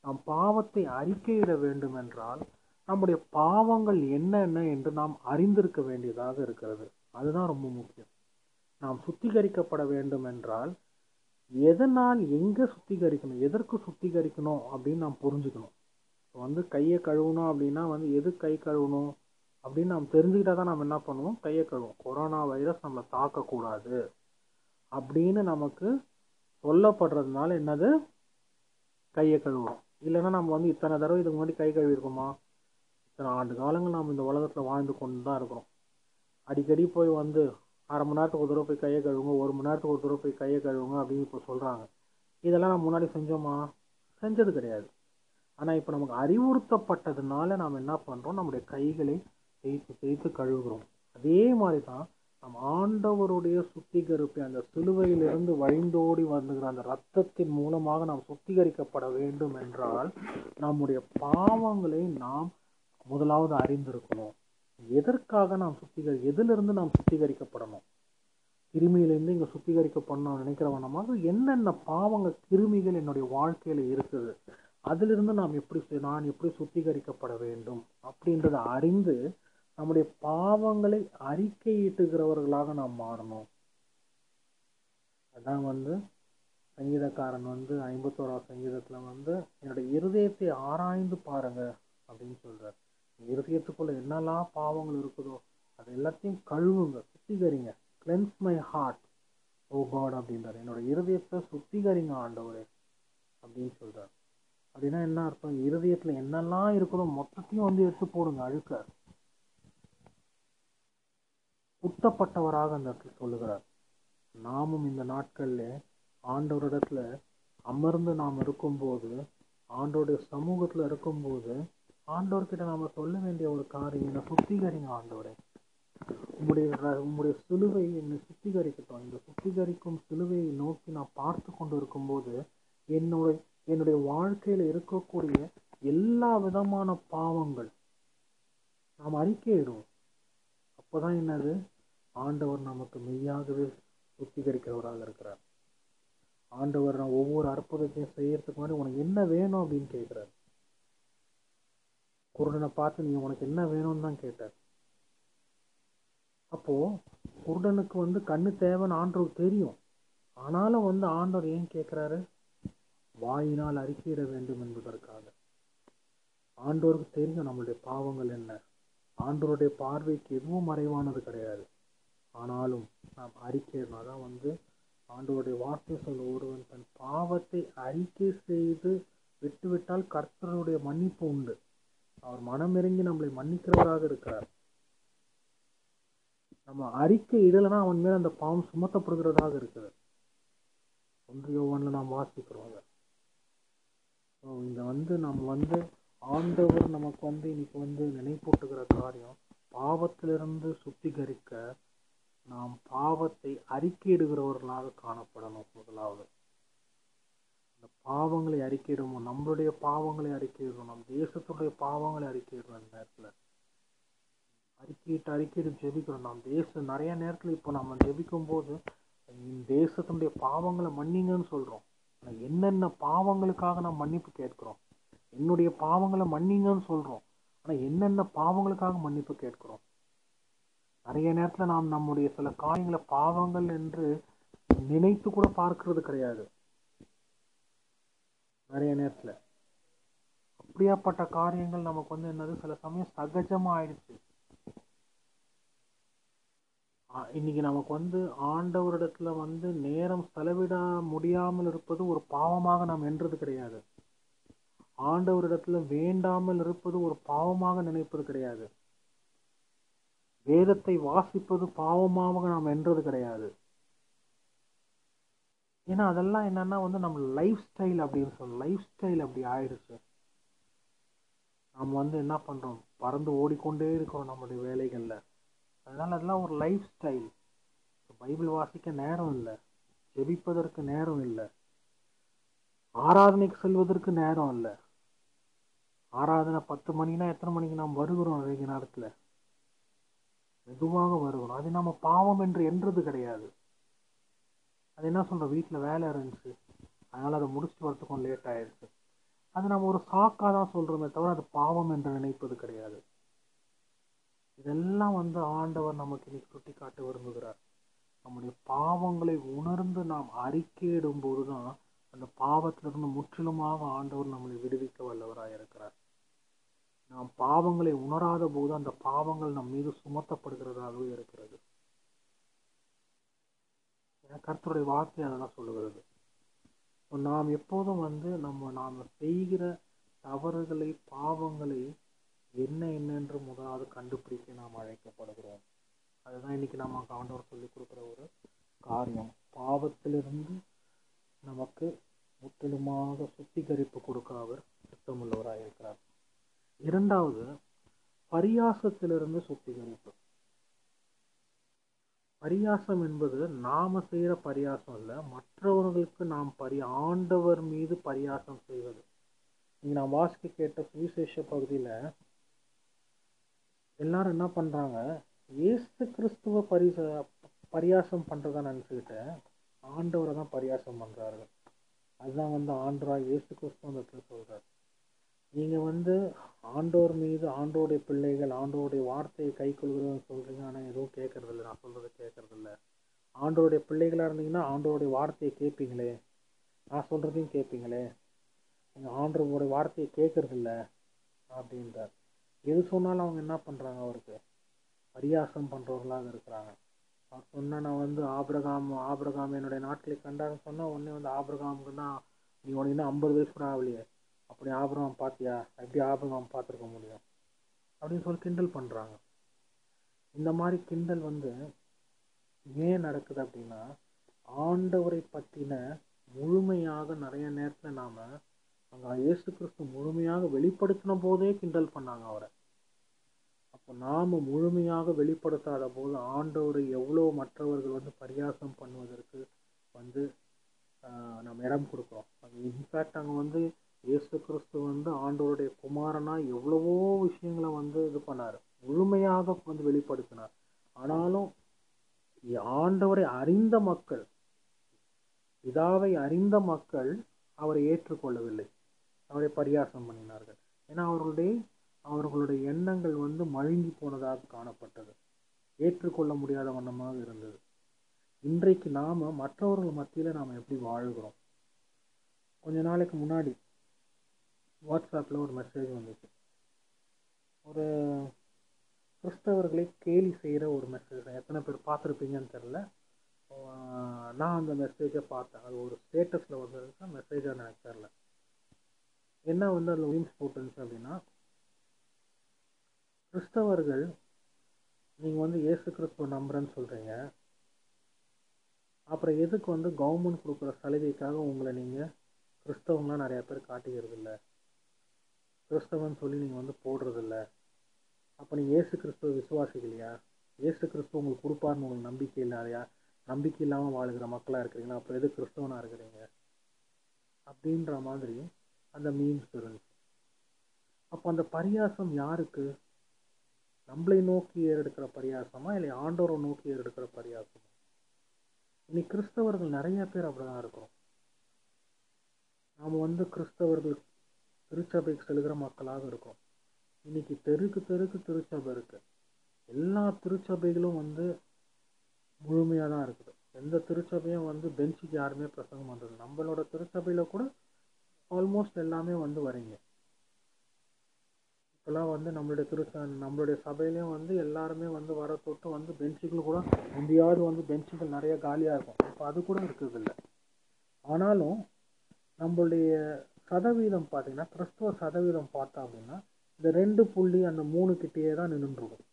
நாம் பாவத்தை அறிக்கையிட வேண்டும் என்றால் நம்முடைய பாவங்கள் என்னென்ன என்று நாம் அறிந்திருக்க வேண்டியதாக இருக்கிறது. அதுதான் ரொம்ப முக்கியம். நாம் சுத்திகரிக்கப்பட வேண்டும் என்றால் எதனால் எங்கே சுத்திகரிக்கணும் எதற்கு சுத்திகரிக்கணும் அப்படின்னு நாம் புரிஞ்சுக்கணும். இப்போ வந்து கையை கழுவணும் அப்படின்னா வந்து எது கை கழுவணும் அப்படின்னு நாம் தெரிஞ்சுக்கிட்டா தான் நம்ம என்ன பண்ணுவோம்? கையை கழுவோம். கொரோனா வைரஸ் நம்மளை தாக்கக்கூடாது அப்படின்னு நமக்கு சொல்லப்படுறதுனால என்னது? கையை கழுவுறோம். இல்லைன்னா நம்ம வந்து இத்தனை தடவை இதுக்கு முன்னாடி கை கழுவிருக்கோமா இத்தனை ஆண்டு காலங்கள் நாம் இந்த உலகத்தில் வாழ்ந்து கொண்டு தான் இருக்கிறோம். அடிக்கடி போய் வந்து அரை மணி நேரத்துக்கு ஒரு தடவை போய் கையை கழுவுங்க ஒரு மணி நேரத்துக்கு ஒரு தடவை போய் கையை கழுவுங்க அப்படின்னு இப்போ சொல்கிறாங்க இதெல்லாம் நம்ம முன்னாடி செஞ்சோமா? செஞ்சது கிடையாது. ஆனால் இப்போ நமக்கு அறிவுறுத்தப்பட்டதுனால நாம் என்ன பண்ணுறோம் நம்முடைய கைகளை தேய்த்து தேய்த்து கழுவுகிறோம் அதே மாதிரி தான் நம் ஆண்டவருடைய சுத்திகரிப்பை அந்த சிலுவையிலிருந்து வழிந்தோடி வந்துகிற அந்த ரத்தத்தின் மூலமாக நாம் சுத்திகரிக்கப்பட வேண்டும் என்றால் நம்முடைய பாவங்களை நாம் முதலாவது அறிந்திருக்கணும். எதற்காக நாம் சுத்திகரி எதிலிருந்து நாம் சுத்திகரிக்கப்படணும்? கிருமியிலேருந்து இங்கே சுத்திகரிக்கப்படணும் நினைக்கிறவனமாக என்னென்ன பாவங்கள் கிருமிகள் என்னுடைய வாழ்க்கையில் இருக்குது? அதிலிருந்து நாம் எப்படி நான் எப்படி சுத்திகரிக்கப்பட வேண்டும்? அப்படின்றத அறிந்து நம்முடைய பாவங்களை அறிக்கையிட்டுகிறவர்களாக நாம் மாறணும். அதான் வந்து சங்கீதக்காரன் வந்து ஐம்பத்தோராம் சங்கீதத்தில் வந்து என்னுடைய இருதயத்தை ஆராய்ந்து பாருங்க அப்படின்னு சொல்கிறார் இருதயத்துக்குள்ள என்னெல்லாம் பாவங்கள் இருக்குதோ அது எல்லாத்தையும் கழுவுங்க சுத்திகரிங்க. Cleanse my heart oh God அப்படின்றார். என்னோட இருதயத்தை சுத்திகரிங்க ஆண்டவரே அப்படின்னு சொல்கிறார் அப்படின்னா என்ன அர்த்தம்? இருதயத்தில் என்னெல்லாம் இருக்குதோ மொத்தத்தையும் வந்து எடுத்து போடுங்க அழுக்க. குத்தப்பட்டவராக அந்த இடத்துல சொல்லுகிறார். நாமும் இந்த நாட்களில் ஆண்டவரிடத்துல அமர்ந்து நாம் இருக்கும்போது ஆண்டோடைய சமூகத்தில் இருக்கும்போது ஆண்டவர்கிட்ட நாம் சொல்ல வேண்டிய ஒரு காரியம் என்ன? சுத்திகரிங்க ஆண்டவரே. உங்களுடைய உங்களுடைய சிலுவை என்னை சுத்திகரிக்கட்டும். இந்த சுத்திகரிக்கும் சிலுவையை நோக்கி நான் பார்த்து கொண்டு இருக்கும்போது என்னுடைய என்னுடைய வாழ்க்கையில் இருக்கக்கூடிய எல்லா விதமான பாவங்கள் நாம் அறிக்கையிடுவோம். அப்போதான் என்னது? ஆண்டவர் நமக்கு மெய்யாகவே சுத்திகரிக்கிறவராக இருக்கிறார். ஆண்டவர் நான் ஒவ்வொரு அற்புதத்தையும் செய்யறதுக்கு முன்னாடி உனக்கு என்ன வேணும் அப்படின்னு கேட்குறாரு. குருடனை பார்த்து நீ உனக்கு என்ன வேணும்னு தான் கேட்டார். அப்போ குருடனுக்கு வந்து கண்ணு தேவைன்னு ஆண்டவர் தெரியும். ஆனாலும் வந்து ஆண்டவர் ஏன் கேட்குறாரு? வாயினால் அறிக்கையிட வேண்டும் என்பதற்காக. ஆண்டோருக்கு தெரியும் நம்மளுடைய பாவங்கள் என்ன. ஆண்டோருடைய பார்வைக்கு எதுவும் மறைவானது கிடையாது. ஆனாலும் நாம் அறிக்கைனா தான் வந்து ஆண்டோருடைய வார்த்தை சொல்ல ஒருவன் தன் பாவத்தை அறிக்கை செய்து விட்டுவிட்டால் கர்த்தருடைய மன்னிப்பு உண்டு. அவர் மனமிறங்கி நம்மளை மன்னிக்கிறவராக இருக்கிறார். நம்ம அறிக்கை இடலைன்னா அவன் மேல் அந்த பாவம் சுமத்தப்படுகிறதாக இருக்கிறது. ஒன்று யோவான்ல நாம் வாசிக்கிறோம் ஸோ இந்த வந்து நம்ம வந்து ஆண்டவர் நமக்கு வந்து இன்னைக்கு வந்து நினைப்பூட்டுகிற காரியம் பாவத்திலிருந்து சுத்திகரிக்க நாம் பாவத்தை அறிக்கையிடுகிறவர்களாக காணப்படணும் முதலாவது. இந்த பாவங்களை அறிக்கையிடுமோ நம்மளுடைய பாவங்களை அறிக்கையிடுறோம் நம் தேசத்துடைய பாவங்களை அறிக்கையிடுறோம் அந்த நேரத்தில். அறிக்கையிட்டு அறிக்கையிட்டு ஜெபிக்கிறோம். நாம் தேசம் நிறைய நேரத்தில் இப்போ நம்ம ஜெபிக்கும் போது தேசத்தினுடைய பாவங்களை மன்னிங்கன்னு சொல்கிறோம் ஆனால் என்னென்ன பாவங்களுக்காக நாம் மன்னிப்பு கேட்குறோம்? என்னுடைய பாவங்களை மன்னிங்கன்னு சொல்கிறோம் ஆனால் என்னென்ன பாவங்களுக்காக மன்னிப்பு கேட்குறோம்? நிறைய நேரத்தில் நாம் நம்முடைய சில காரியங்களை பாவங்கள் என்று நினைத்து கூட பார்க்கறது கிடையாது. நிறைய நேரத்தில். அப்படியாப்பட்ட காரியங்கள் நமக்கு வந்து என்னது? சில சமயம் சகஜமா ஆயிடுச்சு. இன்னைக்கு நமக்கு வந்து ஆண்டவரிடத்துல வந்து நேரம் செலவிட முடியாமல் இருப்பது ஒரு பாவமாக நாம் என்றது கிடையாது. ஆண்டவரிடத்துல வேண்டாமல் இருப்பது ஒரு பாவமாக நினைப்பது கிடையாது. வேதத்தை வாசிப்பது பாவமாக நாம் என்றது கிடையாது. ஏன்னா அதெல்லாம் என்னன்னா வந்து நம்ம லைஃப் ஸ்டைல் அப்படின்னு சொல்லணும். லைஃப் ஸ்டைல் அப்படி ஆயிடுச்சு. நாம் வந்து என்ன பண்ணுறோம் பறந்து ஓடிக்கொண்டே இருக்கிறோம் நம்மளுடைய வேலைகளில். அதனால அதெல்லாம் ஒரு லைஃப் ஸ்டைல் பைபிள் வாசிக்க நேரம் இல்லை. ஜெபிப்பதற்கு நேரம் இல்லை. ஆராதனைக்கு செல்வதற்கு நேரம் இல்லை. ஆராதனை பத்து மணினா எத்தனை மணிக்கு நாம் வருகிறோம் அதிக நேரத்தில்? மெதுவாக வருகிறோம். அது நம்ம பாவம் என்று என்றது கிடையாது. அது என்ன சொல்ற வீட்டில் வேலை இருந்துச்சு. அதனால் அதை முடிச்சுட்டு வரத்துக்கும் லேட் ஆயிடுச்சு. அது நம்ம ஒரு சாக்காக தான் சொல்கிறோமே தவிர அது பாவம் என்று நினைப்பது கிடையாது. இதெல்லாம் வந்து ஆண்டவர் நமக்கு இன்னைக்கு சுட்டி காட்ட விரும்புகிறார். நம்முடைய பாவங்களை உணர்ந்து நாம் அறிக்கையிடும் போதுதான் அந்த பாவத்திலிருந்து முற்றிலுமாக ஆண்டவர் நம்மளை விடுவிக்க வல்லவராக இருக்கிறார். நாம் பாவங்களை உணராத போது அந்த பாவங்கள் நம் மீது சுமத்தப்படுகிறதாகவே இருக்கிறது. கர்த்தருடைய வார்த்தை அதெல்லாம் சொல்லுகிறது. நாம் எப்போதும் வந்து நம்ம நாம் செய்கிற தவறுகளை பாவங்களை என்ன என்னென்று முதலாவது கண்டுபிடிக்க நாம் அழைக்கப்படுகிறோம். அதுதான் இன்னைக்கு நம்ம ஆண்டவர் சொல்லிக் கொடுக்குற ஒரு காரியம். பாவத்திலிருந்து நமக்கு முற்றிலுமாக சுத்திகரிப்பு கொடுக்க அவர் சுத்தமுள்ளவராக இருக்கிறார் இரண்டாவது பரியாசத்திலிருந்து சுத்திகரிப்பு. பரியாசம் என்பது நாம செய்கிற பரியாசம் இல்லை மற்றவர்களுக்கு நாம் பரி ஆண்டவர் மீது பரியாசம் செய்வது. நீங்கள் நான் வாசிக்க கேட்ட சுவிசேஷ பகுதியில் எல்லாரும் என்ன பண்ணுறாங்க ஏசு கிறிஸ்துவ பரிச பரியாசம் பண்ணுறதா நினச்சிக்கிட்டேன் ஆண்டவரை தான் பரியாசம் பண்ணுறார்கள் அதுதான் வந்து ஆண்டவரா இயேசு கிறிஸ்துவ அந்த இடத்துல நீங்கள் வந்து ஆண்டோர் மீது ஆண்டோடைய பிள்ளைகள் ஆண்டோடைய வார்த்தையை கை கொள்கிறதுன்னு சொல்கிறீங்க ஆனால் எதுவும் கேட்குறதில்ல நான் சொல்கிறத கேட்குறதில்ல ஆண்டோடைய பிள்ளைகளாக இருந்தீங்கன்னா ஆண்டோருடைய வார்த்தையை கேட்பீங்களே நான் சொல்கிறதையும் கேட்பீங்களே நீங்கள் ஆண்டவருடைய வார்த்தையை கேட்குறதில்ல அப்படின்றார். எது சொன்னாலும் அவங்க என்ன பண்ணுறாங்க அவருக்கு? பரியாசம் பண்ணுறவர்களாக இருக்கிறாங்க. அவர் சொன்னா நான் வந்து ஆபிரகாம் ஆபிரகாம் என்னுடைய நாட்களை கண்டாருன்னு சொன்னால் உடனே வந்து ஆபிரகாமுக்கு தான் நீ உனக்கு இன்னும் ஐம்பது வயசு கூட ஆகலையே. அப்படி ஆபரணம் பார்த்தியா? எப்படி ஆபரணம் பார்த்துருக்க முடியும்? அப்படின்னு சொல்லி கிண்டல் பண்ணுறாங்க இந்த மாதிரி கிண்டல் வந்து ஏன் நடக்குது அப்படின்னா ஆண்டவரை பற்றின முழுமையாக நிறைய நேரத்தில் நாம் அங்கே இயேசு கிறிஸ்து முழுமையாக வெளிப்படுத்தின போதே கிண்டல் பண்ணாங்க அவரை. அப்போ நாம் முழுமையாக வெளிப்படுத்தாத போது ஆண்டவரை எவ்வளோ மற்றவர்கள் வந்து பரியாசம் பண்ணுவதற்கு வந்து நம்ம இடம் கொடுக்குறோம். அது இன்ஃபேக்ட் அங்கே வந்து இயேசு கிறிஸ்து வந்து ஆண்டவருடைய குமாரனா எவ்வளவோ விஷயங்களை வந்து இது பண்ணார். முழுமையாக வந்து வெளிப்படுத்தினார். ஆனாலும் ஆண்டவரை அறிந்த மக்கள் பிதாவை அறிந்த மக்கள் அவரை ஏற்றுக்கொள்ளவில்லை. அவரை பரியாசம் பண்ணினார்கள். ஏன்னா அவர்களுடைய அவர்களுடைய எண்ணங்கள் வந்து மழுங்கி போனதாக காணப்பட்டது. ஏற்றுக்கொள்ள முடியாத வண்ணமாக இருந்தது. இன்றைக்கு நாம மற்றவர்கள் மத்தியில் நாம் எப்படி வாழ்கிறோம்? கொஞ்ச நாளைக்கு முன்னாடி வாட்ஸ்அப்பில் ஒரு மெசேஜ் வந்துச்சு. ஒரு கிறிஸ்தவர்களை கேலி செய்கிற ஒரு மெசேஜ் எத்தனை பேர் பார்த்துருப்பீங்கன்னு தெரில நான் அந்த மெசேஜை பார்த்தேன். அது ஒரு ஸ்டேட்டஸில் வந்ததுக்கு மெசேஜாக எனக்கு தெரில என்ன வந்து அதில் மீன்ஸ் போட்டுருந்துச்சு அப்படின்னா கிறிஸ்தவர்கள் நீங்கள் வந்து இயேசு கிறிஸ்துவ நம்புறேன்னு சொல்கிறீங்க அப்புறம் எதுக்கு வந்து கவர்மெண்ட் கொடுக்குற சலுகைக்காக உங்களை நீங்கள் கிறிஸ்தவங்களாம் நிறையா பேர் காட்டிக்கிறது இல்லை கிறிஸ்தவன் சொல்லி நீங்கள் வந்து போடுறதில்ல. அப்போ நீங்கள் ஏசு கிறிஸ்துவ விசுவாசிக்கலையா? ஏசு கிறிஸ்துவ உங்களுக்கு கொடுப்பாருன்னு உங்களுக்கு நம்பிக்கை இல்லாதையா? நம்பிக்கை இல்லாமல் வாழுகிற மக்களாக இருக்கிறீங்களா? அப்புறம் எது கிறிஸ்தவனாக இருக்கிறீங்க? அப்படின்ற மாதிரி அந்த மீன்ஸ் இருந்துச்சு. அப்போ அந்த பரியாசம் யாருக்கு? நம்மளை நோக்கி ஏறெடுக்கிற பரியாசமா இல்லை ஆண்டோரை நோக்கி ஏறெடுக்கிற பரியாசமா? இன்னைக்கு கிறிஸ்தவர்கள் நிறைய பேர் அப்படிதான் இருக்கிறோம். நாம் வந்து கிறிஸ்தவர்கள் திருச்சபைக்கு செல்கிற மக்களாக இருக்கும். இன்னைக்கு தெருக்கு தெருக்கு திருச்சபை இருக்கு. எல்லா திருச்சபைகளும் வந்து முழுமையாக தான் இருக்குது. எந்த திருச்சபையும் வந்து பெஞ்சுக்கு யாருமே பிரசங்கம் பண்ணுறது நம்மளோட திருச்சபையில் கூட ஆல்மோஸ்ட் எல்லாமே வந்து வரீங்க. இப்போலாம் வந்து நம்மளுடைய திருச்ச நம்மளுடைய சபையிலையும் வந்து எல்லாருமே வந்து வர தொட்டு வந்து பெஞ்சுகள் கூட முந்தையாவது வந்து பெஞ்சுகள் நிறைய காலியாக இருக்கும். இப்போ அது கூட இருக்கிறதில்ல இல்லை. ஆனாலும் நம்மளுடைய சதவீதம் பார்த்தீங்கன்னா கிறிஸ்துவ சதவீதம் பார்த்தா அப்படின்னா இந்த ரெண்டு புள்ளி அந்த மூணு கிட்டேயே தான் நின்றுடும்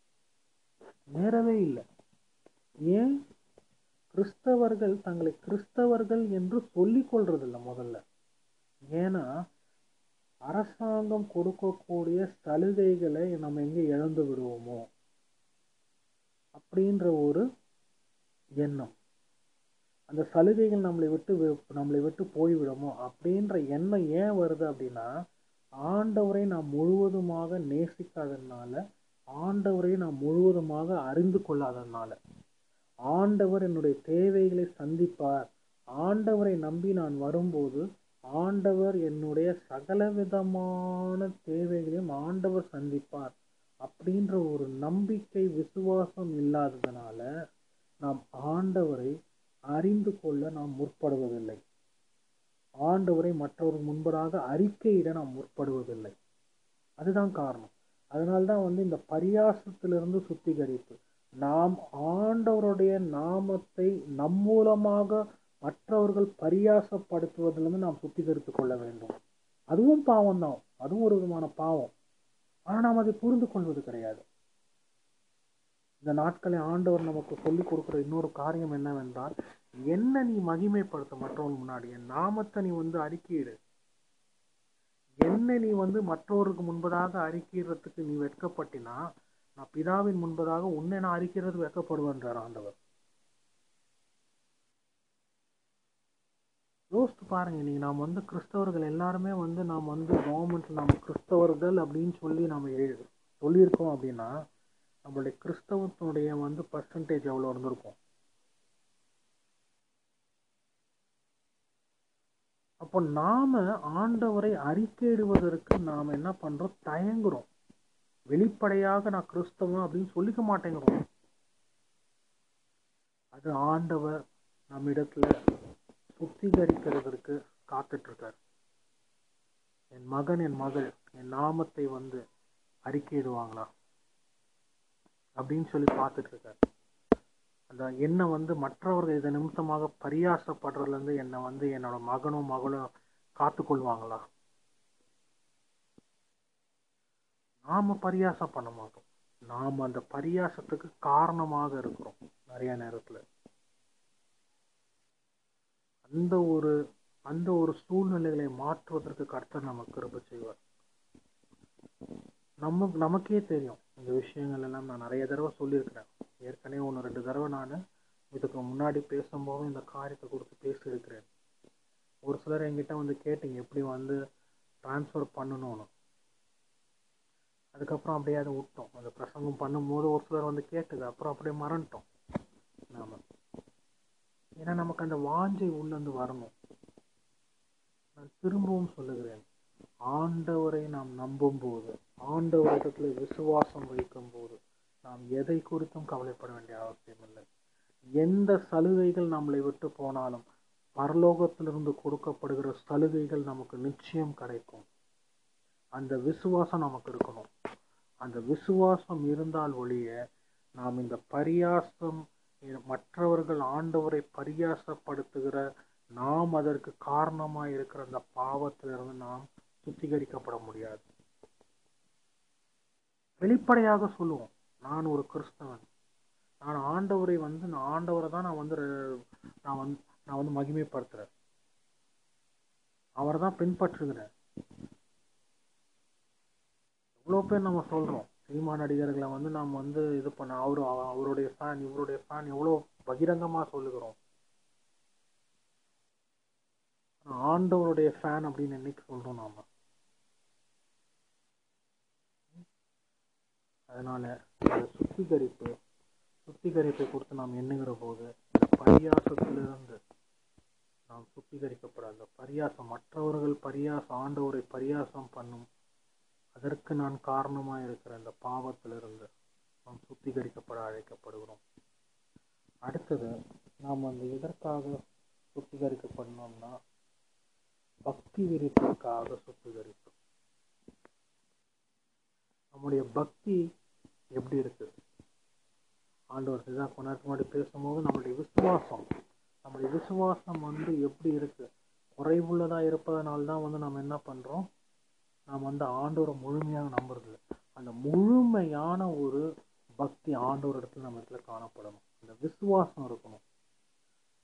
நேரவே இல்லை. ஏன்? கிறிஸ்தவர்கள் தங்களை கிறிஸ்தவர்கள் என்று சொல்லிக் கொள்றதில்ல முதல்ல. ஏன்னா அரசாங்கம் கொடுக்கக்கூடிய சலுகைகளை நம்ம எங்கே இழந்து விடுவோமோ? அப்படின்ற ஒரு எண்ணம். அந்த சலுகைகள் நம்மளை விட்டு வி- நம்மளை விட்டு போய்விடுமோ அப்படின்ற எண்ணம் ஏன் வருது அப்படின்னா ஆண்டவரை நாம் முழுவதுமாக நேசிக்காததுனால ஆண்டவரை நாம் முழுவதுமாக அறிந்து கொள்ளாததுனால. ஆண்டவர் என்னுடைய தேவைகளை சந்திப்பார். ஆண்டவரை நம்பி நான் வரும்போது ஆண்டவர் என்னுடைய சகல விதமான தேவைகளையும் ஆண்டவர் சந்திப்பார். அப்படின்ற ஒரு நம்பிக்கை விசுவாசம் இல்லாததுனால நாம் ஆண்டவரை அறிந்து கொள்ள நாம் முற்படுவதில்லை. ஆண்டவரை மற்றவர்கள் முன்பதாக அறிக்கையிட நாம் முற்படுவதில்லை. அதுதான் காரணம். அதனால்தான் வந்து இந்த பரியாசத்திலிருந்து சுத்திகரிப்பு. நாம் ஆண்டவருடைய நாமத்தை நம் மூலமாக மற்றவர்கள் பரியாசப்படுத்துவதிலிருந்து நாம் சுத்திகரித்துக் கொள்ள வேண்டும். அதுவும் பாவம் தான் அதுவும் ஒரு விதமான பாவம். ஆனால் நாம் அதை புரிந்து கொள்வது கிடையாது. இந்த நாட்களை ஆண்டவர் நமக்கு சொல்லிக் கொடுக்குற இன்னொரு காரியம் என்னவென்றால் என்ன நீ மகிமைப்படுத்த மற்றவர்கள் முன்னாடி என் நாமத்தை நீ வந்து அறிக்கையிடு. என்ன நீ வந்து மற்றவருக்கு முன்பதாக அறிக்கையிடறதுக்கு நீ வெட்கப்பட்டினா நான் பிதாவின் முன்பதாக உன்னை நான் அறிக்கிறது வெட்கப்படுவேன்றார் ஆண்டவர். யோசித்து பாருங்க நீங்க நாம் வந்து கிறிஸ்தவர்கள் எல்லாருமே வந்து நாம் வந்து கவர்மெண்ட் நாம் கிறிஸ்தவர்கள் அப்படின்னு சொல்லி நாம் எழு- சொல்லியிருக்கோம் அப்படின்னா நம்மளுடைய கிறிஸ்தவத்தினுடைய வந்து பர்சன்டேஜ் எவ்வளோ இருந்திருக்கும்? அப்போ நாம ஆண்டவரை அறிக்கையிடுவதற்கு நாம் என்ன பண்ணுறோம் தயங்குறோம். வெளிப்படையாக நான் கிறிஸ்தவன் அப்படின்னு சொல்லிக்க மாட்டேங்கிறோம். அது ஆண்டவர் நம்மிடத்துல சுத்திகரிக்கிறதற்கு காத்துட்ருக்கார். என் மகன் என் மகள் என் நாமத்தை வந்து அறிக்கையிடுவாங்களா? அப்படின்னு சொல்லி பார்த்துட்டு இருக்காரு அந்த என்னை வந்து மற்றவர்கள் இதை நிமித்தமாக பரியாசப்படுறதுலேருந்து என்னை வந்து என்னோட மகனும் மகளும் காத்துக்கொள்வாங்களா நாம பரியாசம் பண்ண மாட்டோம். நாம் அந்த பரியாசத்துக்கு காரணமாக இருக்கிறோம் நிறைய நேரத்தில். அந்த ஒரு அந்த ஒரு சூழ்நிலைகளை மாற்றுவதற்கு கர்த்தர் நமக்கு ரொம்ப செய்வார். நம்ம நமக்கே தெரியும். இந்த விஷயங்கள் எல்லாம் நான் நிறைய தடவை சொல்லியிருக்கிறேன். ஏற்கனவே ஒன்று ரெண்டு தடவை நான் இதுக்கு முன்னாடி பேசும்போதும் இந்த காரியத்தை கொடுத்து பேசியிருக்கிறேன். ஒரு சிலர் என்கிட்ட வந்து கேட்டீங்க எப்படி வந்து ட்ரான்ஸ்ஃபர் பண்ணணும்னு. அதுக்கப்புறம் அப்படியே அதை விட்டோம். அந்த பிரசங்கம் பண்ணும்போது ஒரு சிலர் வந்து கேட்டது அப்புறம் அப்படியே மறந்துட்டோம். நாம். ஏன்னா நமக்கு அந்த வாஞ்சை உள்ளேருந்து வரணும். நான் திரும்பவும் சொல்லுகிறேன். ஆண்டவரை நாம் நம்பும் போது ஆண்டவரிடத்துல விசுவாசம் வைக்கும் போது நாம் எதை குறித்தும் கவலைப்பட வேண்டிய அவசியம் இல்லை. எந்த சலுகைகள் நம்மளை விட்டு போனாலும் பரலோகத்திலிருந்து கொடுக்கப்படுகிற சலுகைகள் நமக்கு நிச்சயம் கிடைக்கும். அந்த விசுவாசம் நமக்கு இருக்கணும். அந்த விசுவாசம் இருந்தால் ஒழிய நாம் இந்த பரியாசம் மற்றவர்கள் ஆண்டவரை பரியாசப்படுத்துகிற நாம் அதற்கு காரணமாக இருக்கிற அந்த பாவத்திலிருந்து நாம் சுத்திகரிக்கப்பட முடியாது. வெளிப்படையாக சொல்லுவோம் நான் ஒரு கிறிஸ்தவன். நான் ஆண்டவரை வந்து நான் ஆண்டவரை தான் நான் வந்து நான் வந்து நான் வந்து மகிமைப்படுத்துறேன். அவரை தான் பின்பற்றுகிறேன். எவ்வளோ பேர் நம்ம சொல்றோம். சினிமா நடிகர்களை வந்து நாம் வந்து இது பண்ண அவரு அவருடைய ஃபேன் இவருடைய ஃபேன் எவ்வளோ பகிரங்கமா சொல்லுகிறோம். ஆண்டவருடைய ஃபேன் அப்படின்னு என்னைக்கு சொல்றோம் நாம? அதனால் அந்த சுத்திகரிப்பு சுத்திகரிப்பை கொடுத்து நாம் எண்ணுகிற போது இந்த பரியாசத்திலிருந்து நாம் சுத்திகரிக்கப்பட அந்த பரியாசம் மற்றவர்கள் பரியாசம் ஆண்டவரை பரியாசம் பண்ணும் அதற்கு நான் காரணமாக இருக்கிற அந்த பாவத்திலிருந்து நாம் சுத்திகரிக்கப்பட அழைக்கப்படுகிறோம். அடுத்தது நாம் அந்த எதற்காக சுத்திகரிக்கப்படணும்னா பக்தி விருத்திற்காக சுத்திகரிப்பு. நம்முடைய பக்தி எப்படி இருக்குது? ஆண்டவர் இதாக கொஞ்ச நேரத்துக்கு முன்னாடி பேசும்போது நம்மளுடைய விசுவாசம் நம்முடைய விசுவாசம் வந்து எப்படி இருக்குது குறைவுள்ளதாக இருப்பதனால தான் வந்து நம்ம என்ன பண்ணுறோம் நாம் வந்து ஆண்டோரை முழுமையாக நம்புறது அந்த முழுமையான ஒரு பக்தி ஆண்டோர் இடத்துல நம்ம இடத்துல காணப்படணும். அந்த விசுவாசம் இருக்கணும்.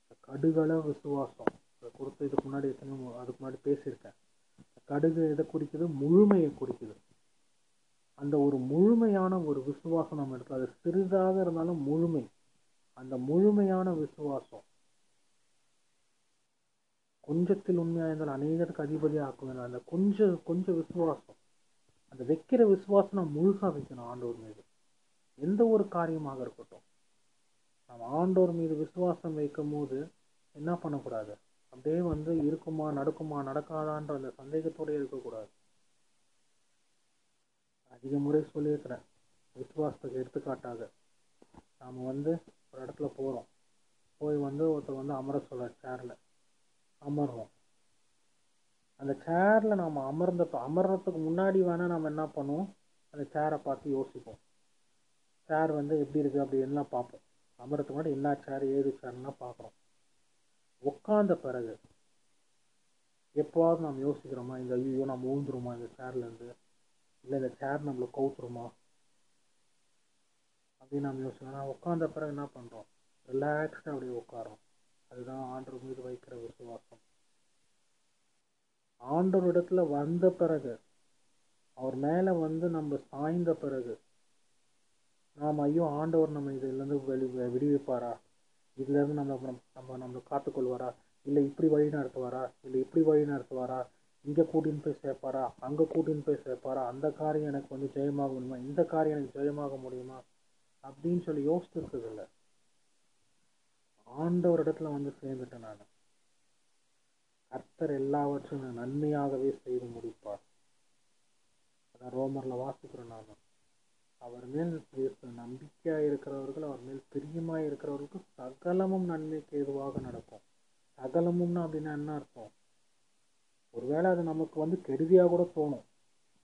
இந்த கடுகள விசுவாசம். அதை கொடுத்து இதுக்கு முன்னாடி எத்தனையோ அதுக்கு முன்னாடி பேசியிருக்கேன். கடுகு எதை குறிக்குது? முழுமையை குறிக்குது. அந்த ஒரு முழுமையான ஒரு விசுவாசம் நம்ம இடத்துல அது சிறிதாக இருந்தாலும் முழுமை. அந்த முழுமையான விசுவாசம் கொஞ்சத்தில் உண்மையாக இருந்தால் அநேகத்துக்கு அதிபதியாக ஆக்குவேன் அந்த கொஞ்சம் கொஞ்சம் விசுவாசம் அந்த வைக்கிற விசுவாசம் நான் முழுசாக வைக்கணும் ஆண்டோர் மீது. எந்த ஒரு காரியமாக இருக்கட்டும். நம்ம ஆண்டோர் மீது விசுவாசம் வைக்கும் போது என்ன பண்ணக்கூடாது? அப்படியே வந்து இருக்குமா நடக்குமா நடக்காதான்ற அந்த சந்தேகத்தோட இருக்கக்கூடாது. அதிக முறை சொல்லியிருக்கிறேன். விசுவாசத்துக்கு எடுத்துக்காட்டாக. நாம் வந்து ஒரு இடத்துல போகிறோம் போய் வந்து ஒருத்தர் வந்து அமர சொல்ல சேரில் அமர்றோம். அந்த சேரில் நாம் அமர்ந்த அமர்றதுக்கு முன்னாடி வேணால் நம்ம என்ன பண்ணுவோம்? அந்த சேரை பார்த்து யோசிப்போம். சேர் வந்து எப்படி இருக்கு அப்படி எல்லாம் பார்ப்போம். அமரத்துக்கு முன்னாடி என்ன சேர் ஏது சேர்னா பார்க்குறோம். உட்காந்த பிறகு எப்போவாவது நாம் யோசிக்கிறோமா? இந்த ஐயோ நம்ம ஊந்துருமா இந்த சேர்லேருந்து இல்லை இந்த சேர் நம்மளை கவுத்துருமா? அப்படின்னு நம்ம யோசிக்கணும் ஆனால் உட்காந்த பிறகு என்ன பண்ணுறோம் ரிலாக்ஸ்டாக அப்படியே உட்காரோம் அதுதான் ஆண்டவர் மீது வைக்கிற விசுவாசம் ஆண்டவர் இடத்துல வந்த பிறகு அவர் மேலே வந்து நம்ம சாய்ந்த பிறகு நாம் ஐயோ ஆண்டவர் நம்ம இதுலேருந்து வெளி விடுவிப்பாரா? இதுலேருந்து நம்ம நம்ம- நம்ம நம்மளை காத்துக்கொள்வாரா? இல்லை இப்படி வழி நடத்துவாரா? இல்லை இப்படி வழி நடத்துவாரா? இங்கே கூட்டின்னு போய் சேர்ப்பாரா? அங்க கூட்டின்னு போய் சேர்ப்பாரா? அந்த காரியம் எனக்கு வந்து ஜெயமாக முடியுமா இந்த காரியம் எனக்கு ஜெயமாக முடியுமா? அப்படின்னு சொல்லி யோசிச்சிருக்கிறது இல்லை ஆண்டவர் இடத்துல வந்து சேர்ந்துட்டேன் நான். கர்த்தர் எல்லாவற்றையும் நன்மையாகவே செய்து முடிப்பார். அதான் ரோமர்ல வாசிக்கிறோம் நாம. அவர் மேல் நம்பிக்கையாக இருக்கிறவர்கள் அவர் மேல் பிரியமாக இருக்கிறவர்களுக்கு சகலமும் நன்மைக்கு எதுவாக நடக்கும். சகலமும்னா அப்படின்னா என்ன அர்த்தம்? ஒருவேளை அது நமக்கு வந்து கெடுதியாக கூட தோணும்.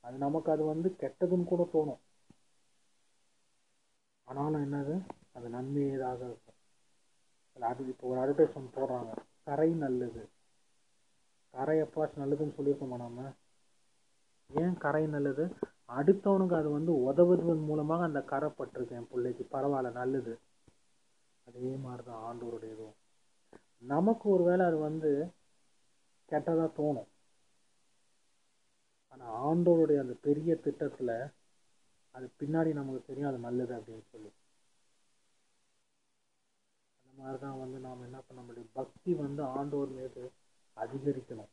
அது நமக்கு அது வந்து கெட்டதுன்னு கூட தோணும். ஆனாலும் என்னது? அது நன்மையதாக இருக்கும். அது இப்போ ஒரு அட்வர்டைஸ்மெண்ட் போடுறாங்க. கரை நல்லது. கரை எப்பாச்சும் நல்லதுன்னு சொல்லியிருக்கோமா நாம? ஏன் கரை நல்லது? அடுத்தவனுக்கு அது வந்து உதவுவதன் மூலமாக அந்த கரை பட்டிருக்கு என் பிள்ளைக்கு. பரவாயில்ல நல்லது. அதே மாதிரி தான் இதுவும் நமக்கு ஒருவேளை அது வந்து கெட்டதாக தோணும். ஆனால் ஆண்டோருடைய அந்த பெரிய திட்டத்தில் அது பின்னாடி நமக்கு தெரியும் அது நல்லது அப்படின்னு சொல்லி. அந்த மாதிரி தான் வந்து நாம் என்ன பண்ண முடியும்? பக்தி வந்து ஆண்டோர் மீது அதிகரிக்கணும்.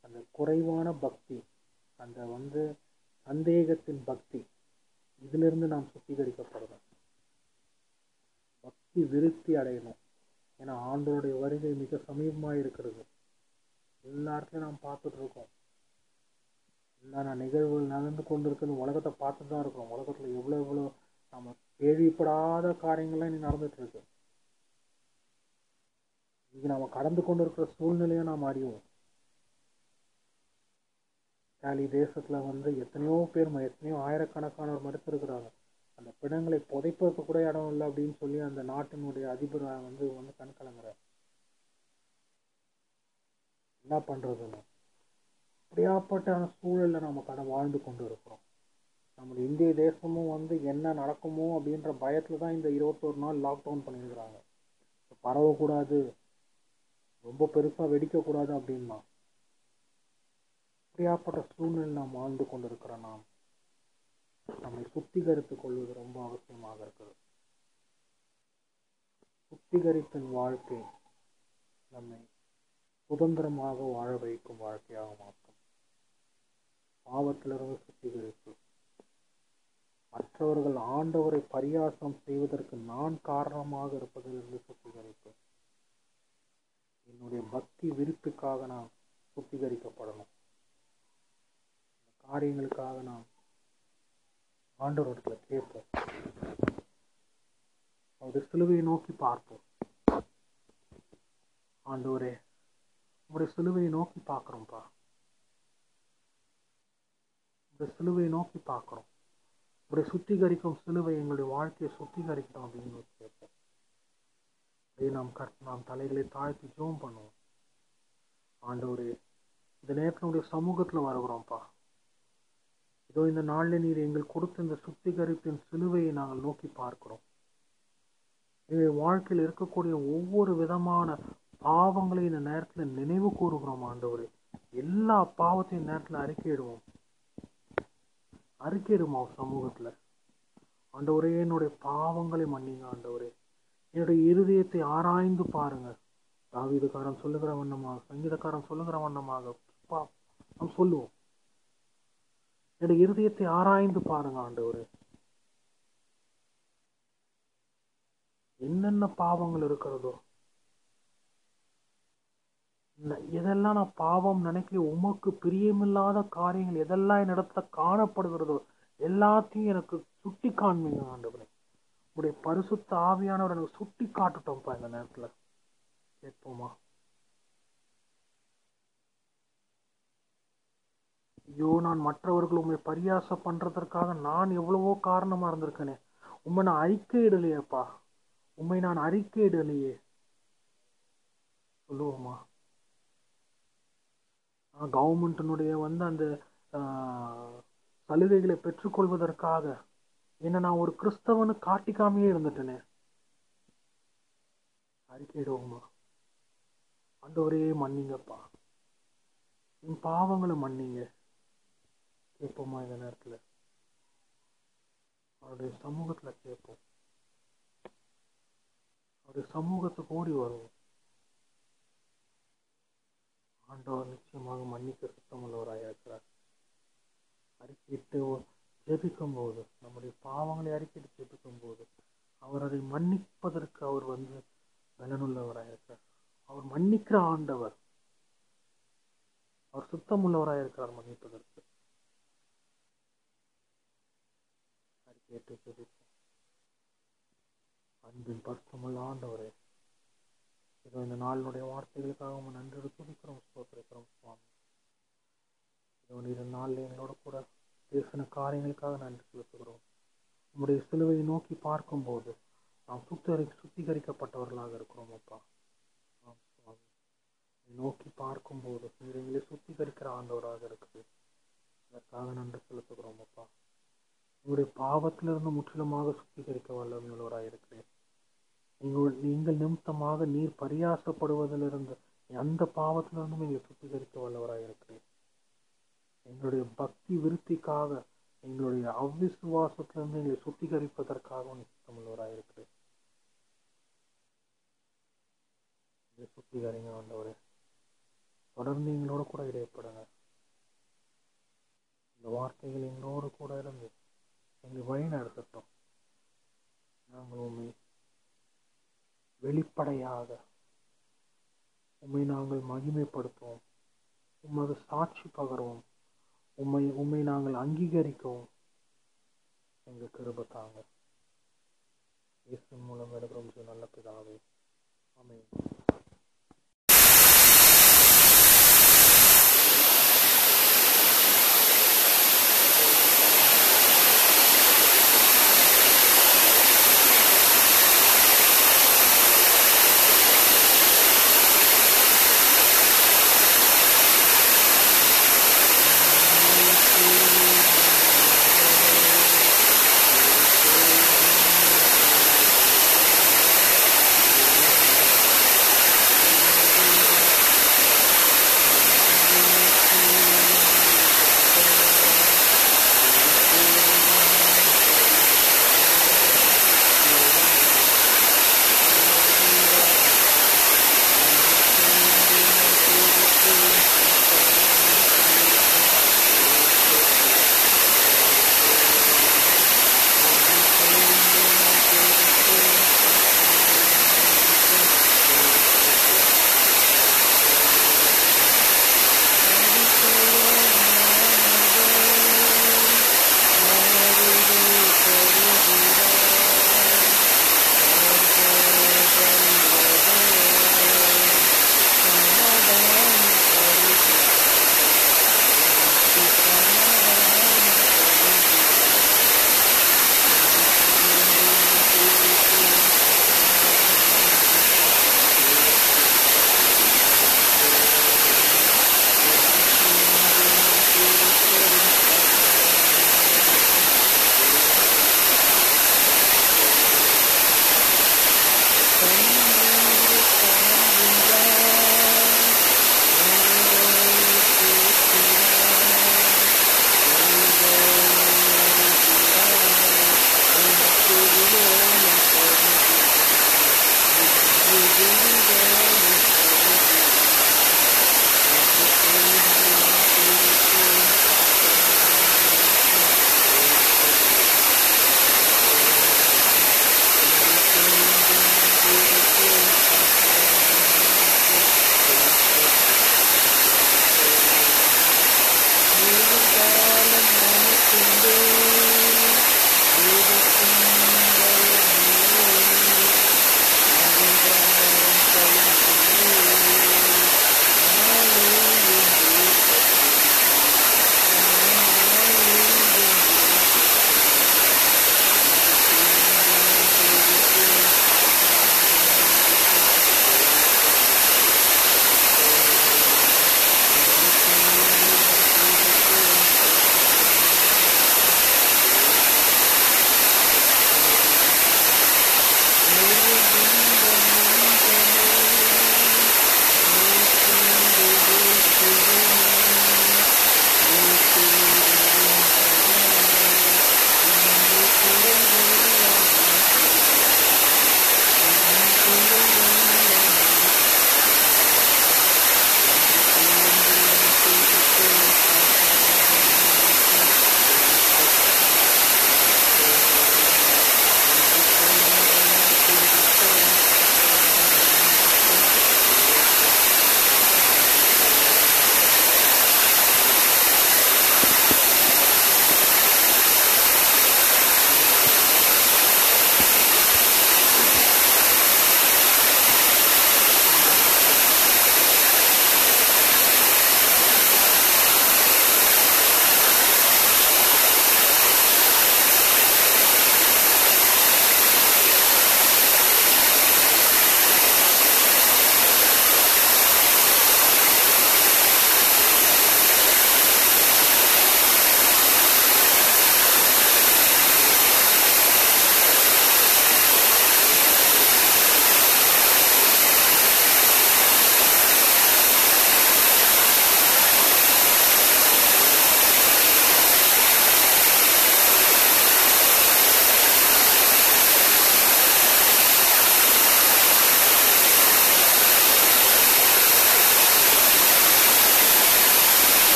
அந்த குறைவான பக்தி அந்த வந்து சந்தேகத்தின் பக்தி இதிலிருந்து நாம் சுத்திகரிக்கப்படணும் பக்தி விருத்தி அடையணும். ஏன்னா ஆண்டோருடைய வருகை மிக சமீபமாக இருக்கிறது. எல்லா நாம் பார்த்துட்ருக்கோம் இருக்கோம் நிகழ்வுகள் நடந்து கொண்டிருக்கிறது உலகத்தை பார்த்து தான் இருக்கிறோம் உலகத்துல எவ்வளோ எவ்வளவு நம்ம கேள்விப்படாத காரியங்கள்லாம் இனி நடந்துகிட்டு இருக்கு. இன்னைக்கு நம்ம கடந்து கொண்டிருக்கிற சூழ்நிலையை நாம் அறிவோம். இத்தாலி தேசத்துல வந்து எத்தனையோ பேர் ம- எத்தனையோ ஆயிரக்கணக்கானவர் மறுத்திருக்கிறாங்க அந்த பிணங்களை புதைப்பதற்கு கூட இடம் இல்லை அப்படின்னு சொல்லி அந்த நாட்டினுடைய அதிபர் வந்து வந்து கண் கலங்குறார். என்ன பண்ணுறதுன்னு அப்படியாப்பட்ட சூழலில் நம்ம கடை வாழ்ந்து கொண்டு இருக்கிறோம் நம்ம இந்திய தேசமும் வந்து என்ன நடக்குமோ அப்படின்ற பயத்தில் தான் இந்த இருபத்தொரு நாள் லாக்டவுன் பண்ணியிருக்கிறாங்க. பரவக்கூடாது. ரொம்ப பெருசாக வெடிக்கக்கூடாது அப்படின்னா அப்படியாப்பட்ட சூழ்நிலை நாம் வாழ்ந்து கொண்டிருக்கிற நாம் நம்மை சுத்திகரித்துக் கொள்வது ரொம்ப அவசியமாக இருக்குது சுத்திகரிப்பின் வாழ்க்கை நம்மை சுதந்திரமாக வாழ வைக்கும் வாழ்க்கையாக மாற்றும். பாவத்திலிருந்து சுத்திகரிப்பு மற்றவர்கள் ஆண்டவரை பரியாசம் செய்வதற்கு நான் காரணமாக இருப்பதிலிருந்து சுத்திகரிப்பு என்னுடைய பக்தி விருப்புக்காக நான் சுத்திகரிக்கப்படணும். காரியங்களுக்காக நாம் ஆண்டவரிடத்துல கேட்போம். அவருடைய சிலுவையை நோக்கி பார்ப்போம். ஆண்டவரே உங்களுடைய சிலுவையை நோக்கி பார்க்குறோம்ப்பா. இந்த சிலுவையை நோக்கி பார்க்குறோம். இப்படி சுத்திகரிக்கும் சிலுவை எங்களுடைய வாழ்க்கையை சுத்திகரிக்கணும் அப்படின்னு கேட்போம். அதை நாம் கற் நாம் தலைகளை தாழ்த்தி ஜோம் பண்ணுவோம். ஆண்டவரே இந்த நேரத்தினுடைய சமூகத்தில் வருகிறோம்ப்பா. இதோ இந்த நாளில் நீர் எங்கள் கொடுத்த இந்த சுத்திகரிப்பின் சிலுவையை நாங்கள் நோக்கி பார்க்கிறோம். எங்கள் வாழ்க்கையில் இருக்கக்கூடிய ஒவ்வொரு விதமான பாவங்களை இந்த நேரத்தில் நினைவு கூறுகிறோம் ஆண்டவரே. எல்லா பாவத்தையும் நேரத்தில் அறிக்கையிடுவோம். அறிக்கையிடுமா சமூகத்தில்? ஆண்டவரே என்னுடைய பாவங்களை மன்னிங்க ஆண்டவரே. என்னுடைய இருதயத்தை ஆராய்ந்து பாருங்க. தாவீதுக்காரன் சொல்லுகிற வண்ணமாக சங்கீதக்காரன் சொல்லுகிற வண்ணமாக பா நாம் சொல்லுவோம். என்னுடைய இருதயத்தை ஆராய்ந்து பாருங்க ஆண்டவரே. என்னென்ன பாவங்கள் இருக்கிறதோ எதெல்லாம் நான் பாவம் நினைக்கிறேன் உமக்கு பிரியமில்லாத காரியங்கள் எதெல்லாம் என்னிடத்துல காணப்படுகிறதோ எல்லாத்தையும் எனக்கு சுட்டி காண்பீங்க ஆண்டவரே. உடைய பரிசுத்த ஆவியானவர் எனக்கு சுட்டி காட்டுட்டோம்ப்பா இந்த நேரத்தில். கேட்போமா? ஐயோ நான் மற்றவர்கள் உண்மை பரியாசம் பண்ணுறதற்காக நான் எவ்வளவோ காரணமாக இருந்திருக்கேனே. உண்மை நான் அறிக்கையிடலையேப்பா. உண்மை நான் அறிக்கையிடலையே. சொல்லுவோமா? கவர்மெண்ட்டினுடைய வந்து அந்த சலுகைகளை பெற்றுக்கொள்வதற்காக என்ன நான் ஒரு கிறிஸ்தவனு காட்டிக்காமையே இருந்துட்டேனே. அறிக்கையிடுவோமா ஆண்டவரே மன்னிங்கப்பா. என் பாவங்களை மன்னிங்க. கேட்போமா இந்த நேரத்தில்? அவருடைய சமூகத்தில் கேட்போம். அவருடைய சமூகத்துக்கு ஓடி வருவோம். ஆண்டவர் நிச்சயமாக மன்னிக்க சுத்தமுள்ளவராக இருக்கிறார். அறிக்கையிட்டு ஜெபிக்கும் போது நம்முடைய பாவங்களை அறிக்கையிட்டு ஜெபிக்கும் போது அவர் அதை மன்னிப்பதற்கு அவர் வந்து பலனுள்ளவராக இருக்கிறார். அவர் மன்னிக்கிற ஆண்டவர் அவர் சுத்தமுள்ளவராக இருக்கிறார் மன்னிப்பதற்கு. அறிக்கையிட்டு அன்பின் பர்த்தமுள்ள ஆண்டவரே இதோ இந்த நாளினுடைய வார்த்தைகளுக்காக உங்க நன்றி துதிக்கிறோம் ஸ்தோத்திரிக்கிறோம் சுவாமி. இதோ நீர் நாளில் எங்களோட கூட பேசின காரியங்களுக்காக நன்றி செலுத்துகிறோம். உங்களுடைய சிலுவையை நோக்கி பார்க்கும்போது நாம் சுத்தரி சுத்திகரிக்கப்பட்டவர்களாக இருக்கிறோம் அப்பா. நோக்கி பார்க்கும்போது நீர் எங்களை சுத்திகரிக்கிற ஆண்டவராக இருக்குது. அதற்காக நன்றி செலுத்துகிறோம் அப்பா. உங்களுடைய பாவத்திலிருந்து முற்றிலுமாக சுத்திகரிக்க வல்லவர்களாக இருக்கிறேன். நீங்கள் நீங்கள் நிமித்தமாக நீர் பரியாசப்படுவதிலிருந்து எந்த பாவத்திலிருந்தும் நீங்கள் சுத்திகரிக்க வல்லவராக இருக்கிறேன் எங்களுடைய பக்தி விருத்திக்காக எங்களுடைய அவ்விசுவாசத்திலிருந்து எங்களை சுத்திகரிப்பதற்காக சுத்தமுள்ளவராக இருக்கிறேன் சுத்திகரிங்க ஆண்டவரே. தொடர்ந்து எங்களோட கூட இடையப்படுங்க. இந்த வார்த்தைகள் எங்களோடு கூட இருந்து எங்களை வழி நடத்தட்டும். நாங்கள் உண்மை வெளிப்படையாக உம்மை நாங்கள் மகிமைப்படுத்துவோம். உமது சாட்சி பகருவோம். உம்மை உம்மை நாங்கள் அங்கீகரிக்கவும். எங்கள் கிருப தாங்க. இயேசு மூலம் எடுக்கிறோம் நல்ல பிதாவே. ஆமென்.